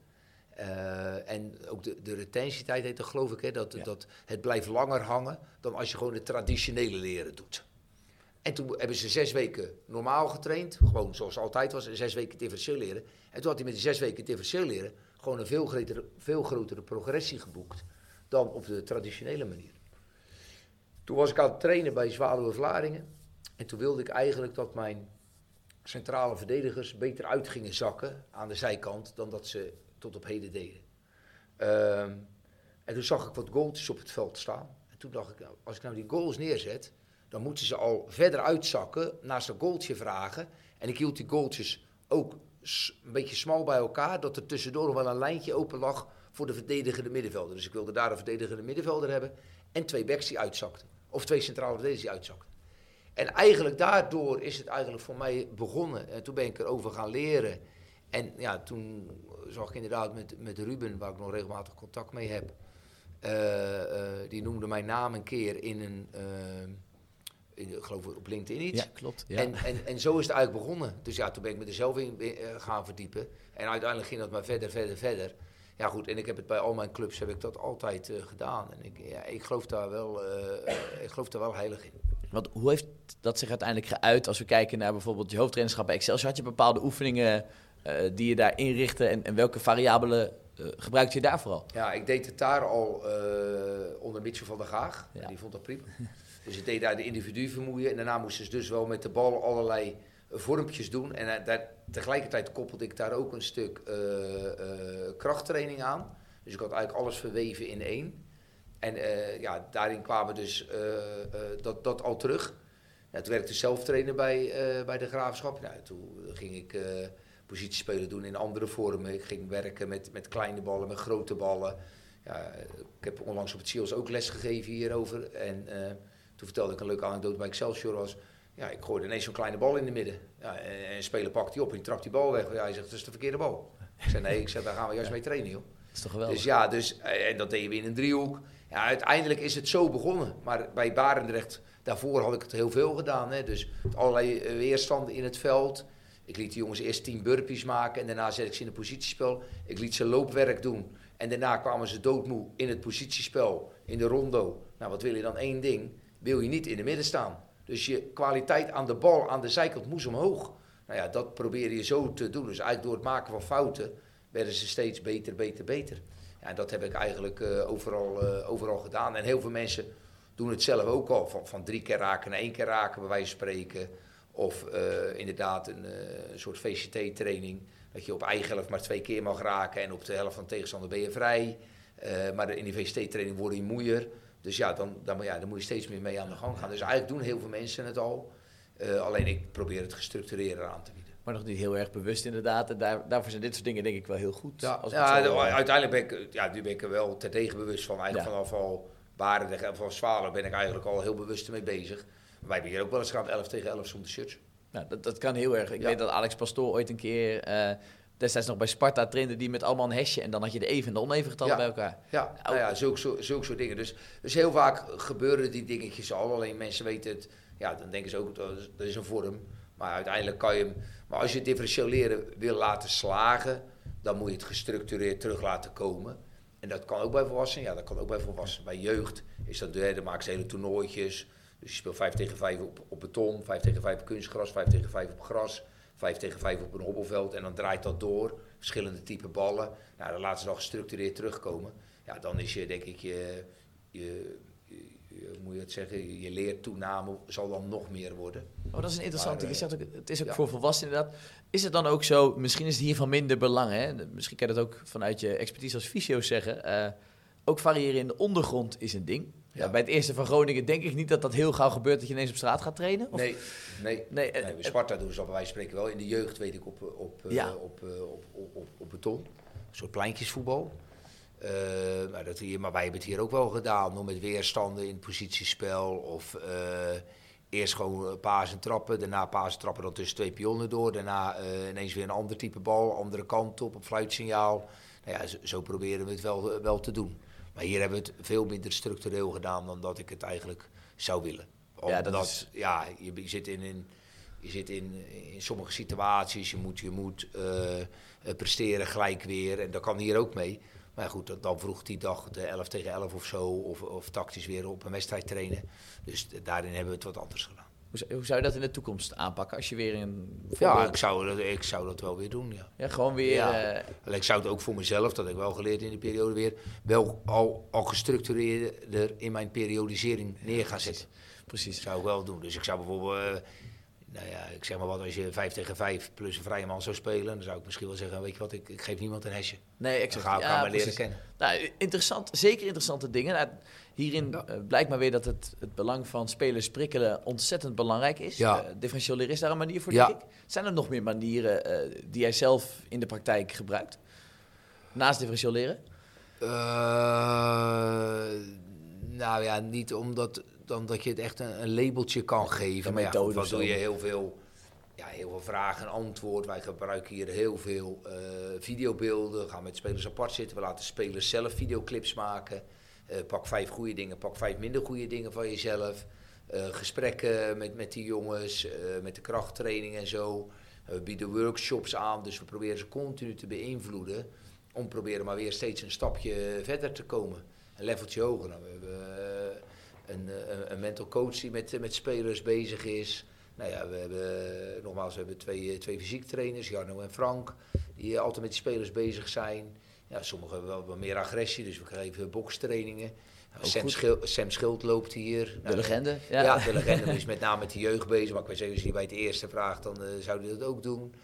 Eh, en ook de, de retentietijd heet dat geloof ik, hè, dat, Ja. dat het blijft langer hangen dan als je gewoon het traditionele leren doet. En toen hebben ze zes weken normaal getraind, gewoon zoals altijd was, en zes weken differentieel leren. En toen had hij met die zes weken differentieel leren gewoon een veel grotere, veel grotere progressie geboekt dan op de traditionele manier. Toen was ik aan het trainen bij Zwaluwe Vlaardingen. En toen wilde ik eigenlijk dat mijn centrale verdedigers beter uit gingen zakken aan de zijkant dan dat ze tot op heden deden. Ehm, en toen zag ik wat goaltjes op het veld staan. En toen dacht ik, nou, als ik nou die goals neerzet, dan moeten ze al verder uitzakken, naast een goaltje vragen. En ik hield die goaltjes ook een beetje smal bij elkaar, dat er tussendoor nog wel een lijntje open lag voor de verdedigende middenvelder. Dus ik wilde daar een verdedigende middenvelder hebben en twee backs die uitzakten. Of twee centrale verdedigers die uitzakten. En eigenlijk daardoor is het eigenlijk voor mij begonnen. En toen ben ik erover gaan leren. En ja, toen zag ik inderdaad met, met Ruben, waar ik nog regelmatig contact mee heb. eh, eh, die noemde mijn naam een keer in een, eh, in, ik geloof op LinkedIn iets. Ja, klopt. Ja. En, en, en zo is het eigenlijk begonnen. Dus ja, toen ben ik me er zelf in gaan verdiepen. En uiteindelijk ging dat maar verder, verder, verder. Ja goed, en ik heb het bij al mijn clubs heb ik dat altijd gedaan. En ik, ja, ik, geloof daar wel, ik geloof daar wel heilig in. Want hoe heeft dat zich uiteindelijk geuit als we kijken naar bijvoorbeeld je hoofdtrainerschap bij Excelsior? Had je bepaalde oefeningen uh, die je daar inrichtte en, en welke variabelen uh, gebruikte je daar vooral? Ja, ik deed het daar al uh, onder Mitchell van der Gaag. Ja. Die vond dat prima. [LAUGHS] dus ik deed daar de individu vermoeien. En daarna moesten ze dus wel met de bal allerlei vormpjes doen. En daar, tegelijkertijd koppelde ik daar ook een stuk krachttraining aan. Dus ik had eigenlijk alles verweven in één. En ja, daarin kwamen dus dat, dat al terug. Ja, toen werkte ik zelf trainer bij, bij de Graafschap. Nou, toen ging ik positiespelen doen in andere vormen. Ik ging werken met, met kleine ballen, met grote ballen. Ja, ik heb onlangs op het Seals ook les gegeven hierover. En uh, toen vertelde ik een leuke anekdote bij Excelsior. Was, ja, ik gooide ineens zo'n kleine bal in de midden. Ja, en, een speler pakt die op en trapt die bal weg. Ja, hij zegt, dat is de verkeerde bal. Ik zei, nee, ik zeg, daar gaan we juist mee trainen, joh. Dat is toch geweldig? Dus ja, dus, en dat deden we in een driehoek. Ja, uiteindelijk is het zo begonnen. Maar bij Barendrecht, daarvoor had ik het heel veel gedaan. Hè. Dus allerlei weerstanden in het veld. Ik liet de jongens eerst tien burpees maken en daarna zet ik ze in een positiespel. Ik liet ze loopwerk doen en daarna kwamen ze doodmoe in het positiespel, in de rondo. Nou, wat wil je dan? één ding, wil je niet in de midden staan. Dus je kwaliteit aan de bal, aan de zijkant moest omhoog. Nou ja, dat probeer je zo te doen. Dus eigenlijk door het maken van fouten werden ze steeds beter, beter, beter. Ja, dat heb ik eigenlijk uh, overal, uh, overal gedaan. En heel veel mensen doen het zelf ook al. Van, van drie keer raken naar één keer raken, bij wijze van spreken. Of uh, inderdaad een, soort VCT-training. Dat je op eigen helft maar twee keer mag raken en op de helft van de tegenstander ben je vrij. Maar in die VCT-training word je moeier. Dus ja dan, dan, dan moet je steeds meer mee aan de gang gaan. Dus eigenlijk doen heel veel mensen het al. alleen ik probeer het gestructureerd aan te bieden. Maar nog niet heel erg bewust inderdaad. En daar, daarvoor zijn dit soort dingen denk ik wel heel goed. Ja, als ja zo, uiteindelijk ben ik, ja, nu ben ik er wel terdege bewust van. Eigenlijk ja. vanaf al Barendrecht en van Zwalen ben ik eigenlijk al heel bewust ermee bezig. Wij hebben hier ook wel eens gehad 11 tegen 11 zonder shirts. Nou, dat, dat kan heel erg. Ik weet dat Alex Pastoor ooit een keer, uh, destijds nog bij Sparta, trainde die met allemaal een hesje. En dan had je de even en de oneven getallen bij elkaar. Ja, nou, ja zulke, zulke soort dingen. Dus, dus heel vaak gebeuren die dingetjes al. Alleen mensen weten het, ja, dan denken ze ook, dat is een vorm. Maar uiteindelijk kan je hem, maar als je differentiëren wil laten slagen, dan moet je het gestructureerd terug laten komen. En dat kan ook bij volwassenen, ja, dat kan ook bij volwassenen. Bij jeugd is dat, dan maken ze hele toernooitjes. Dus je speelt 5 tegen 5 op, op beton, 5 tegen 5 op kunstgras, 5 tegen 5 op gras, 5 tegen 5 op een hobbelveld. En dan draait dat door, verschillende type ballen. Nou, dan laten ze dan gestructureerd terugkomen. Ja, dan is je, denk ik, je, je, je moet je het zeggen, je leertoename zal dan nog meer worden. Oh, dat is een interessante. Je zegt ook, het is ook ja. voor volwassenen inderdaad. Is het dan ook zo, misschien is het hier van minder belang, hè? misschien kan je dat ook vanuit je expertise als fysio zeggen. Uh, ook variëren in de ondergrond is een ding. Ja. bij het eerste van Groningen denk ik niet dat dat heel gauw gebeurt dat je ineens op straat gaat trainen. Of? Nee, nee, nee, nee. Sparta doen ze al bij wijze van spreken wel. In de jeugd weet ik op, op, ja. op, op, op, op, op, beton. Een soort pleintjesvoetbal. Uh, maar, dat hier, maar wij hebben het hier ook wel gedaan. Nog met weerstanden in het positiespel. Of uh, eerst gewoon paas en trappen. Daarna paas en trappen dan tussen twee pionnen door. Daarna uh, ineens weer een ander type bal. Andere kant op, op fluitsignaal. Nou ja, zo, zo proberen we het wel, wel te doen. Maar hier hebben we het veel minder structureel gedaan dan dat ik het eigenlijk zou willen. Omdat, ja, dat is... ja je, je, zit in, in, je zit in, in sommige situaties, je moet, je moet uh, presteren gelijk weer. En dat kan hier ook mee. Maar goed, dan vroeg die dag de 11 tegen 11 of zo, of, of tactisch weer op een wedstrijd trainen. Dus daarin hebben we het wat anders gedaan. Hoe zou je dat in de toekomst aanpakken als je weer een. Ja, ik zou, dat, ik zou dat wel weer doen. Ja, ja gewoon weer. Ja. Uh... Ik zou het ook voor mezelf, dat heb ik wel geleerd in die periode weer, wel al, al gestructureerder in mijn periodisering neer gaan zetten. Precies. Dat zou ik wel doen. Dus ik zou bijvoorbeeld. Uh, nou ja, ik zeg maar wat, als je 5 tegen 5 plus een vrije man zou spelen, dan zou ik misschien wel zeggen, weet je wat, ik, ik geef niemand een hesje. Nee, ik Dan ga ik ja, maar leren kennen. Nou, interessant, zeker interessante dingen. Nou, hierin uh, blijkt maar weer dat het, het belang van spelers prikkelen ontzettend belangrijk is. Ja. Uh, differentiële is daar een manier voor, ja. denk ik. Zijn er nog meer manieren uh, die jij zelf in de praktijk gebruikt? Naast differentiële nou ja, niet omdat dan dat je het echt een, een labeltje kan geven. Maar ja, goed, wat doe je heel veel, ja, heel veel vragen en antwoord. Wij gebruiken hier heel veel uh, videobeelden. We gaan met spelers apart zitten. We laten spelers zelf videoclips maken. Uh, pak vijf goede dingen, pak vijf minder goede dingen van jezelf. Uh, gesprekken met, met die jongens, met de krachttraining en zo. we bieden workshops aan, dus we proberen ze continu te beïnvloeden. Om proberen maar weer steeds een stapje verder te komen. Een leveltje hoger. Nou, we hebben een, een mental coach die met, met spelers bezig is. Nou ja, we hebben, nogmaals, we hebben twee, twee fysiek trainers, Jarno en Frank, die altijd met die spelers bezig zijn. Ja, sommigen hebben wel wat meer agressie, dus we geven bokstrainingen. Sam, Schil, Sam Schild loopt hier. De Nou, legende. Ja, Ja. de legende is met name met de jeugd bezig. Maar ik weet zeker, als je bij het eerste vraagt, dan eh, zou hij dat ook doen.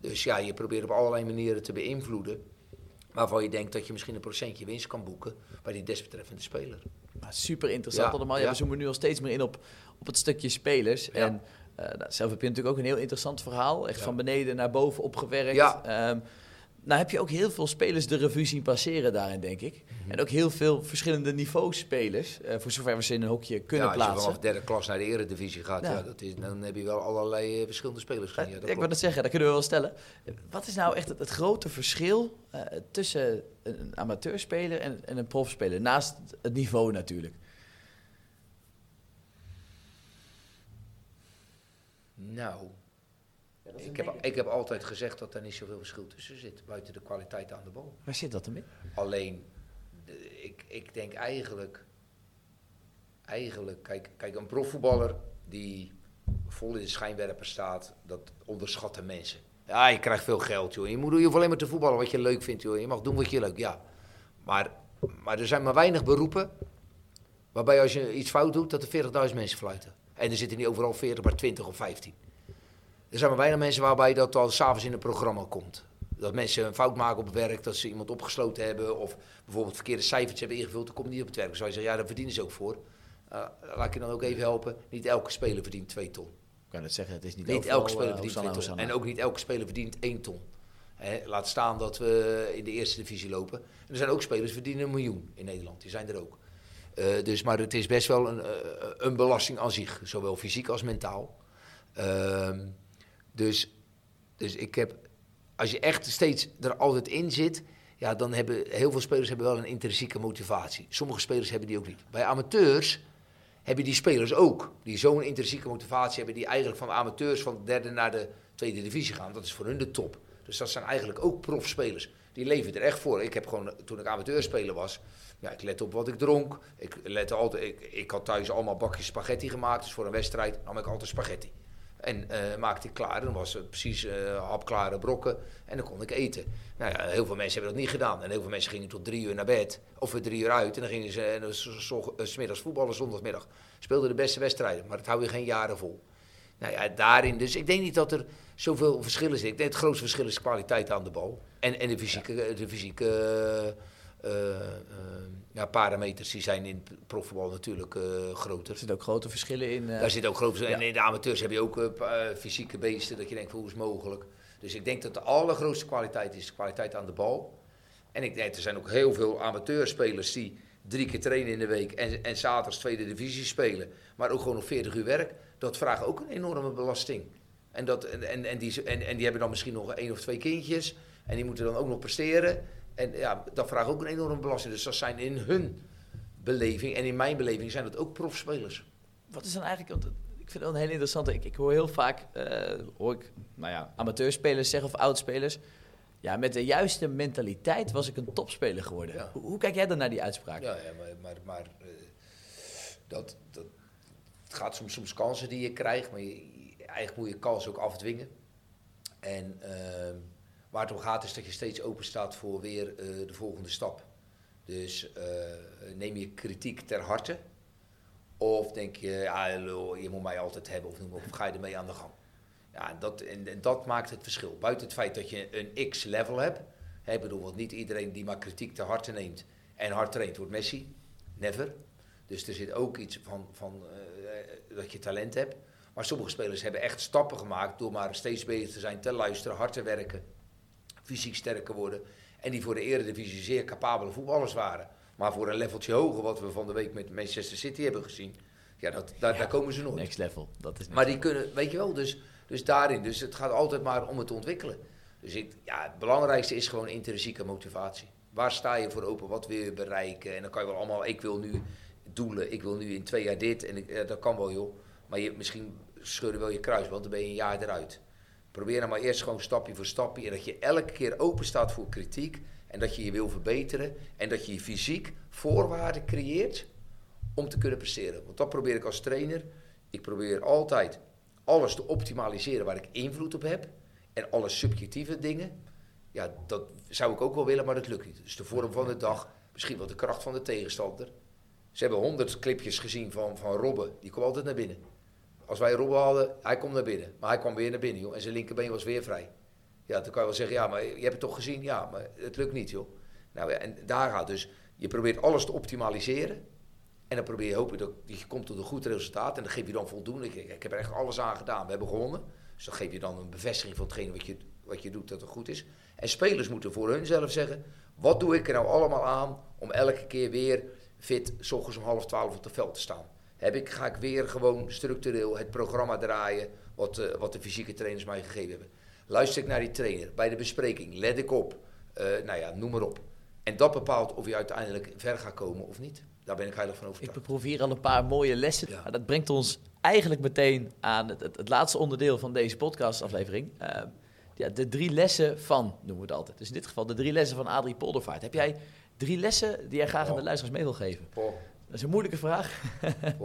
Dus ja, je probeert op allerlei manieren te beïnvloeden. Waarvan je denkt dat je misschien een procentje winst kan boeken bij die desbetreffende speler. Maar super interessant Ja, allemaal. Ja. We zoomen nu al steeds meer in op, op het stukje spelers. En eh, nou, zelf heb je natuurlijk ook een heel interessant verhaal. Echt van beneden naar boven opgewerkt. Ja. Ehm, nou heb je ook heel veel spelers de revue zien passeren daarin, denk ik. Mhm. En ook heel veel verschillende niveaus spelers. eh, voor zover we ze in een hokje kunnen ja, als je plaatsen. vanaf derde klas naar de eredivisie gaat, Ja. ja. dat is, dan heb je wel allerlei eh, verschillende spelers. gezien. Ja, ik klopt. dat zeggen, dat kunnen we wel stellen. Wat is nou echt het, het grote verschil tussen een amateurspeler en, en een profspeler? Naast het niveau natuurlijk. Nou, ik heb, ik heb altijd gezegd dat er niet zoveel verschil tussen zit, buiten de kwaliteit aan de bal. Waar zit dat dan in? Alleen, de- ik, ik denk eigenlijk, eigenlijk kijk, kijk, een profvoetballer die vol in de schijnwerper staat, dat onderschatten mensen. Ja, je krijgt veel geld, joh. Je, moet, je hoeft alleen maar te voetballen wat je leuk vindt, joh. Je mag doen wat je leuk, ja. Maar, maar er zijn maar weinig beroepen waarbij als je iets fout doet, dat er 40.000 mensen fluiten. En er zitten niet overal 40, maar 20 of 15. Er zijn maar weinig mensen waarbij dat al s'avonds in een programma komt. Dat mensen een fout maken op het werk, dat ze iemand opgesloten hebben of bijvoorbeeld verkeerde cijfertjes hebben ingevuld, dan komt niet op het werk. Zou je zeggen, ja, daar verdienen ze ook voor. Uh, laat ik je dan ook even helpen. Niet elke speler verdient 2 ton. Kan het zeggen, het is niet, Niet overal, elke speler eh, verdient Hosanna, 2 ton. Hosanna. En ook niet elke speler verdient 1 ton. Laat staan dat we in de eerste divisie lopen. En er zijn ook spelers die verdienen een miljoen in Nederland. Die zijn er ook. Uh, dus, maar het is best wel een, uh, een belasting aan zich, zowel fysiek als mentaal. Uh, dus, dus ik heb, als je echt steeds er altijd in zit, ja, dan hebben heel veel spelers hebben wel een intrinsieke motivatie. Sommige spelers hebben die ook niet. Bij amateurs hebben die spelers ook, die zo'n intrinsieke motivatie hebben, die eigenlijk van amateurs van de derde naar de tweede divisie gaan. Dat is voor hun de top. Dus dat zijn eigenlijk ook profspelers. Die leven er echt voor. Ik heb gewoon, toen ik amateurspeler was, ja, ik let op wat ik dronk. Ik, lette altijd, ik, ik had thuis allemaal bakjes spaghetti gemaakt. Dus voor een wedstrijd nam ik altijd spaghetti. En uh, maakte ik klaar. Dan was het precies uh, hapklare brokken. En dan kon ik eten. Nou ja, heel veel mensen hebben dat niet gedaan. En heel veel mensen gingen tot drie uur naar bed. Of weer drie uur uit. En dan gingen ze dan smiddags voetballen, zondagmiddag. Speelden de beste wedstrijden. Maar dat hou je geen jaren vol. Nou ja, daarin. Dus ik denk niet dat er zoveel verschillen zitten. Ik denk het grootste verschil is kwaliteit aan de bal. En, en de fysieke, de fysieke ja, parameters die zijn in het profvoetbal natuurlijk uh, groter. Er zitten ook grote verschillen in. Daar zitten ook grote verschillen. Ja. En in de amateurs heb je ook uh, fysieke beesten dat je denkt, hoe is het mogelijk? Dus ik denk dat de allergrootste kwaliteit is de kwaliteit aan de bal. En ik denk, er zijn ook heel veel amateurspelers die drie keer trainen in de week en, en zaterdags tweede divisie spelen, maar ook gewoon op 40 uur werk. Dat vraagt ook een enorme belasting. En, dat, en, en, en, die, en, en die hebben dan misschien nog één of twee kindjes. En die moeten dan ook nog presteren. En ja, dat vraagt ook een enorme belasting. Dus dat zijn in hun beleving en in mijn beleving zijn dat ook profspelers. Wat is dan eigenlijk, want ik vind het een heel interessante, ik, ik hoor heel vaak, uh, hoor ik, nou ja, amateurspelers zeggen of oudspelers, ja, met de juiste mentaliteit was ik een topspeler geworden. Ja. Hoe, hoe, kijk jij dan naar die uitspraak? Ja, ja maar, maar, maar uh, dat, dat, het gaat soms, soms kansen die je krijgt, maar je, eigenlijk moet je kansen ook afdwingen. En uh, waar het om gaat is dat je steeds open staat voor weer uh, de volgende stap. Dus uh, neem je kritiek ter harte. Of denk je, ja, je moet mij altijd hebben, of, of ga je ermee aan de gang. Ja, dat, en, en, dat maakt het verschil. Buiten het feit dat je een X-level hebt. Hè, bedoel, want niet iedereen die maar kritiek ter harte neemt en hard traint, wordt Messi. Never. Dus er zit ook iets van, van uh, dat je talent hebt. Maar sommige spelers hebben echt stappen gemaakt door maar steeds bezig te zijn, te luisteren, hard te werken, fysiek sterker worden. En die voor de eredivisie zeer capabele voetballers waren. Maar voor een leveltje hoger, wat we van de week met Manchester City hebben gezien, ja, dat, daar, ja, daar komen ze nooit. Next level, dat is Maar die kunnen, weet je wel, dus, dus daarin. Dus het gaat altijd maar om het ontwikkelen. Dus ik, ja, het belangrijkste is gewoon intrinsieke motivatie. Waar sta je voor open? Wat wil je bereiken? En dan kan je wel allemaal, ik wil nu doelen, ik wil nu in twee jaar dit. En ik, ja, dat kan wel, joh. Maar je, misschien scheur je wel je kruis, want dan ben je een jaar eruit. Probeer dan maar eerst gewoon stapje voor stapje. En dat je elke keer open staat voor kritiek. En dat je je wil verbeteren. En dat je je fysiek voorwaarden creëert om te kunnen presteren. Want dat probeer ik als trainer. Ik probeer altijd alles te optimaliseren waar ik invloed op heb. En alle subjectieve dingen, ja, dat zou ik ook wel willen, maar dat lukt niet. Dus de vorm van de dag, misschien wel de kracht van de tegenstander. Ze hebben honderd clipjes gezien van, van Robben, die kwam altijd naar binnen. Als wij Robben hadden, hij komt naar binnen. Maar hij kwam weer naar binnen, joh. En zijn linkerbeen was weer vrij. Ja, dan kan je wel zeggen, ja, maar je hebt het toch gezien? Ja, maar het lukt niet, joh. Nou ja, en daar gaat dus, je probeert alles te optimaliseren. En dan probeer je hopen dat je komt tot een goed resultaat. En dan geef je dan voldoende. Ik, ik heb er echt alles aan gedaan. We hebben gewonnen. Dus dan geef je dan een bevestiging van hetgeen wat je, wat je doet dat het goed is. En spelers moeten voor hunzelf zeggen: wat doe ik er nou allemaal aan om elke keer weer fit, ochtends om half twaalf op het veld te staan? Heb ik, ga ik weer gewoon structureel het programma draaien wat, uh, wat de fysieke trainers mij gegeven hebben? Luister ik naar die trainer bij de bespreking? Let ik op? Uh, nou ja, noem maar op. En dat bepaalt of je uiteindelijk ver gaat komen of niet. Daar ben ik heilig van overtuigd. Ik proef hier al een paar mooie lessen. Ja. dat brengt ons eigenlijk meteen aan het, het, het laatste onderdeel van deze podcastaflevering. Uh, ja, de drie lessen van, noemen we het altijd. Dus in dit geval de drie lessen van Adrie Poldervaart. Heb jij drie lessen die jij graag oh. aan de luisteraars mee wil geven? Oh. Dat is een moeilijke vraag. [LAUGHS]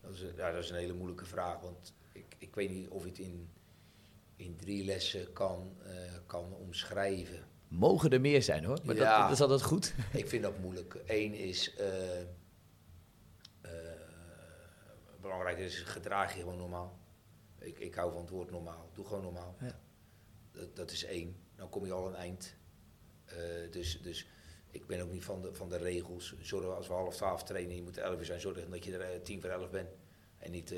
dat, is, ja, dat is een hele moeilijke vraag, want ik, ik weet niet of je het in, in drie lessen kan, uh, kan omschrijven. Mogen er meer zijn hoor, maar ja, dat, dat, is altijd goed. [LAUGHS] ik vind dat moeilijk. Eén is, uh, uh, belangrijk is, gedraag je gewoon normaal. Ik, ik hou van het woord normaal. Doe gewoon normaal. Ja. Dat, dat is één. Dan kom je al een eind. Dus, dus ik ben ook niet van de, van de regels. Zorg als we half twaalf trainen, je moet elf uur zijn, zorg dat je er tien voor elf bent. En niet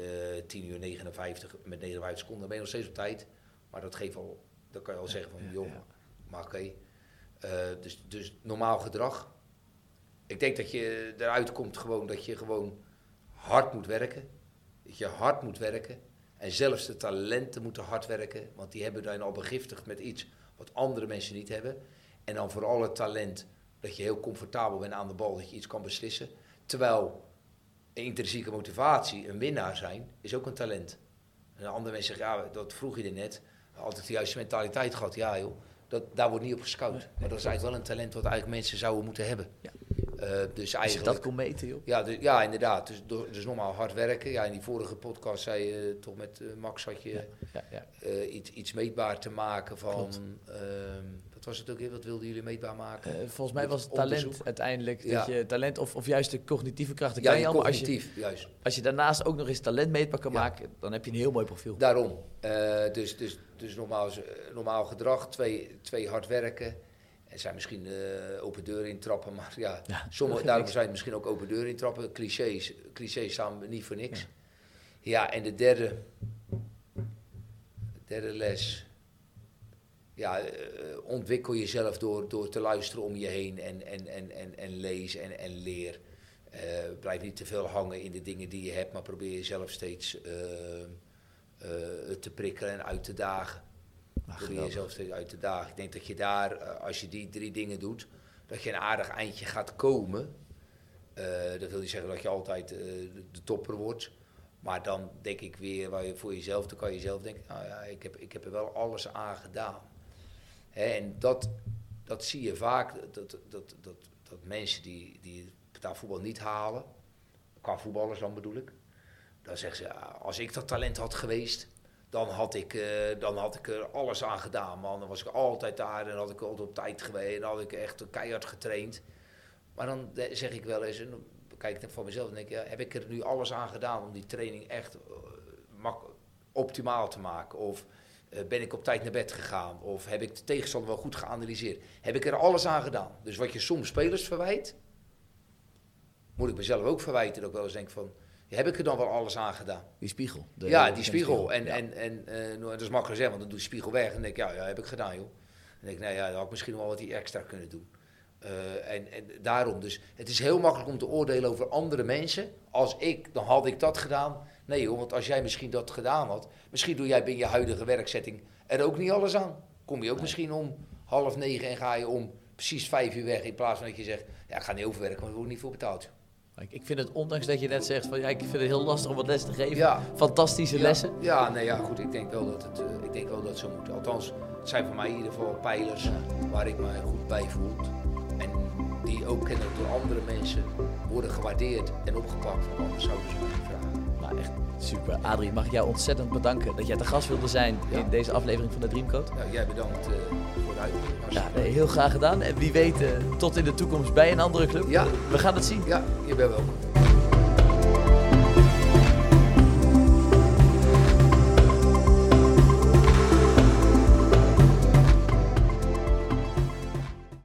tien uur 59 met 59 seconden. Dan ben je nog steeds op tijd. Maar dat geeft al, dan kan je al zeggen van, joh, ja. maar oké. Okay. Uh, dus, dus normaal gedrag. Ik denk dat je eruit komt gewoon dat je gewoon hard moet werken. Dat je hard moet werken. En zelfs de talenten moeten hard werken. Want die hebben dan al begiftigd met iets wat andere mensen niet hebben. En dan vooral het talent dat je heel comfortabel bent aan de bal. Dat je iets kan beslissen. Terwijl een intrinsieke motivatie, een winnaar zijn, is ook een talent. En andere mensen zeggen, ja, dat vroeg je er net. Altijd de juiste mentaliteit gehad. Ja joh, dat, daar wordt niet op gescout. Maar dat is eigenlijk wel een talent wat eigenlijk mensen zouden moeten hebben. Ja. Uh, dus eigenlijk, Als je dat kon meten, joh. Ja, dus, ja inderdaad. Dus, dus normaal hard werken. Ja, in die vorige podcast zei je toch met uh, Max had je ja, ja, uh, iets, iets meetbaar te maken van... wat was het ook weer? Wat wilden jullie meetbaar maken? volgens mij was het talent onderzoek. uiteindelijk. Dat je talent of, of juist de cognitieve krachten ja, kan je allemaal. als je, juist. Als je daarnaast ook nog eens talent meetbaar kan maken, dan heb je een heel mooi profiel. Daarom. dus, dus, dus normaal, normaal gedrag, twee, twee hard werken... Er zijn misschien uh, open deuren intrappen, [LAUGHS] maar ja, ja sommige, daarom zijn het misschien ook open deuren intrappen. Clichés, clichés staan niet voor niks. Ja, ja en de derde, de derde les. Ja, uh, ontwikkel jezelf door, door te luisteren om je heen en, en, en, en, en lees en, en leer. Uh, blijf niet te veel hangen in de dingen die je hebt, maar probeer jezelf steeds te prikkelen en uit te dagen. Probeer jezelf steeds uit te dagen. Ik denk dat je daar, als je die drie dingen doet, dat je een aardig eindje gaat komen. Dat wil niet zeggen dat je altijd de, de, topper wordt. Maar dan denk ik weer, waar je voor jezelf, dan kan je zelf denken, nou ja, ik heb, ik heb er wel alles aan gedaan. En dat, dat zie je vaak, dat, dat, dat, dat mensen die, die voetbal niet halen, qua voetballers dan bedoel ik, dan zeggen ze, als ik dat talent had geweest, dan had, ik, uh, dan had ik er alles aan gedaan, man. Dan was ik altijd daar en had ik altijd op tijd geweest. En had ik echt keihard getraind. Maar dan zeg ik wel eens, en dan kijk ik voor mezelf en denk ja, heb ik er nu alles aan gedaan om die training echt uh, optimaal te maken? Of uh, ben ik op tijd naar bed gegaan? Of heb ik de tegenstander wel goed geanalyseerd? Heb ik er alles aan gedaan? Dus wat je soms spelers verwijt, moet ik mezelf ook verwijten. Dat ik wel eens denk van, heb ik er dan wel alles aan gedaan. Die spiegel. ja, die spiegel. En, en, en uh, dat is makkelijk zeggen, want dan doe je spiegel weg. En denk ik, ja, ja, heb ik gedaan, joh. En denk ik, nou ja, dan had ik misschien nog wel wat extra kunnen doen. Uh, en, en, daarom, dus het is heel makkelijk om te oordelen over andere mensen. Als ik, dan had ik dat gedaan. Nee joh, want als jij misschien dat gedaan had, misschien doe jij binnen je huidige werkzetting er ook niet alles aan. Kom je ook misschien om half negen en ga je om precies vijf uur weg. In plaats van dat je zegt, ja, ik ga niet overwerken, want ik word niet voor betaald. Ik vind het, ondanks dat je net zegt van ja, ik vind het heel lastig om wat les te geven. Ja. Fantastische ja. lessen. Ja, nee, ja, goed. Ik denk wel dat het, uh, ik denk wel dat het zo moet. Althans, het zijn voor mij in ieder geval pijlers waar ik me goed bij voel. En die ook kennelijk door andere mensen worden gewaardeerd en opgepakt. Anders zouden ze niet vragen. Nou, echt super. Adrie, mag ik jou ontzettend bedanken dat jij te gast wilde zijn Ja. in deze aflevering van de Dreamcode. Nou, jij bedankt eh, voor de uitnodiging. Ja, nee, heel graag gedaan. En wie weet, eh, tot in de toekomst bij een andere club. Ja. We gaan het zien. Ja, je bent welkom.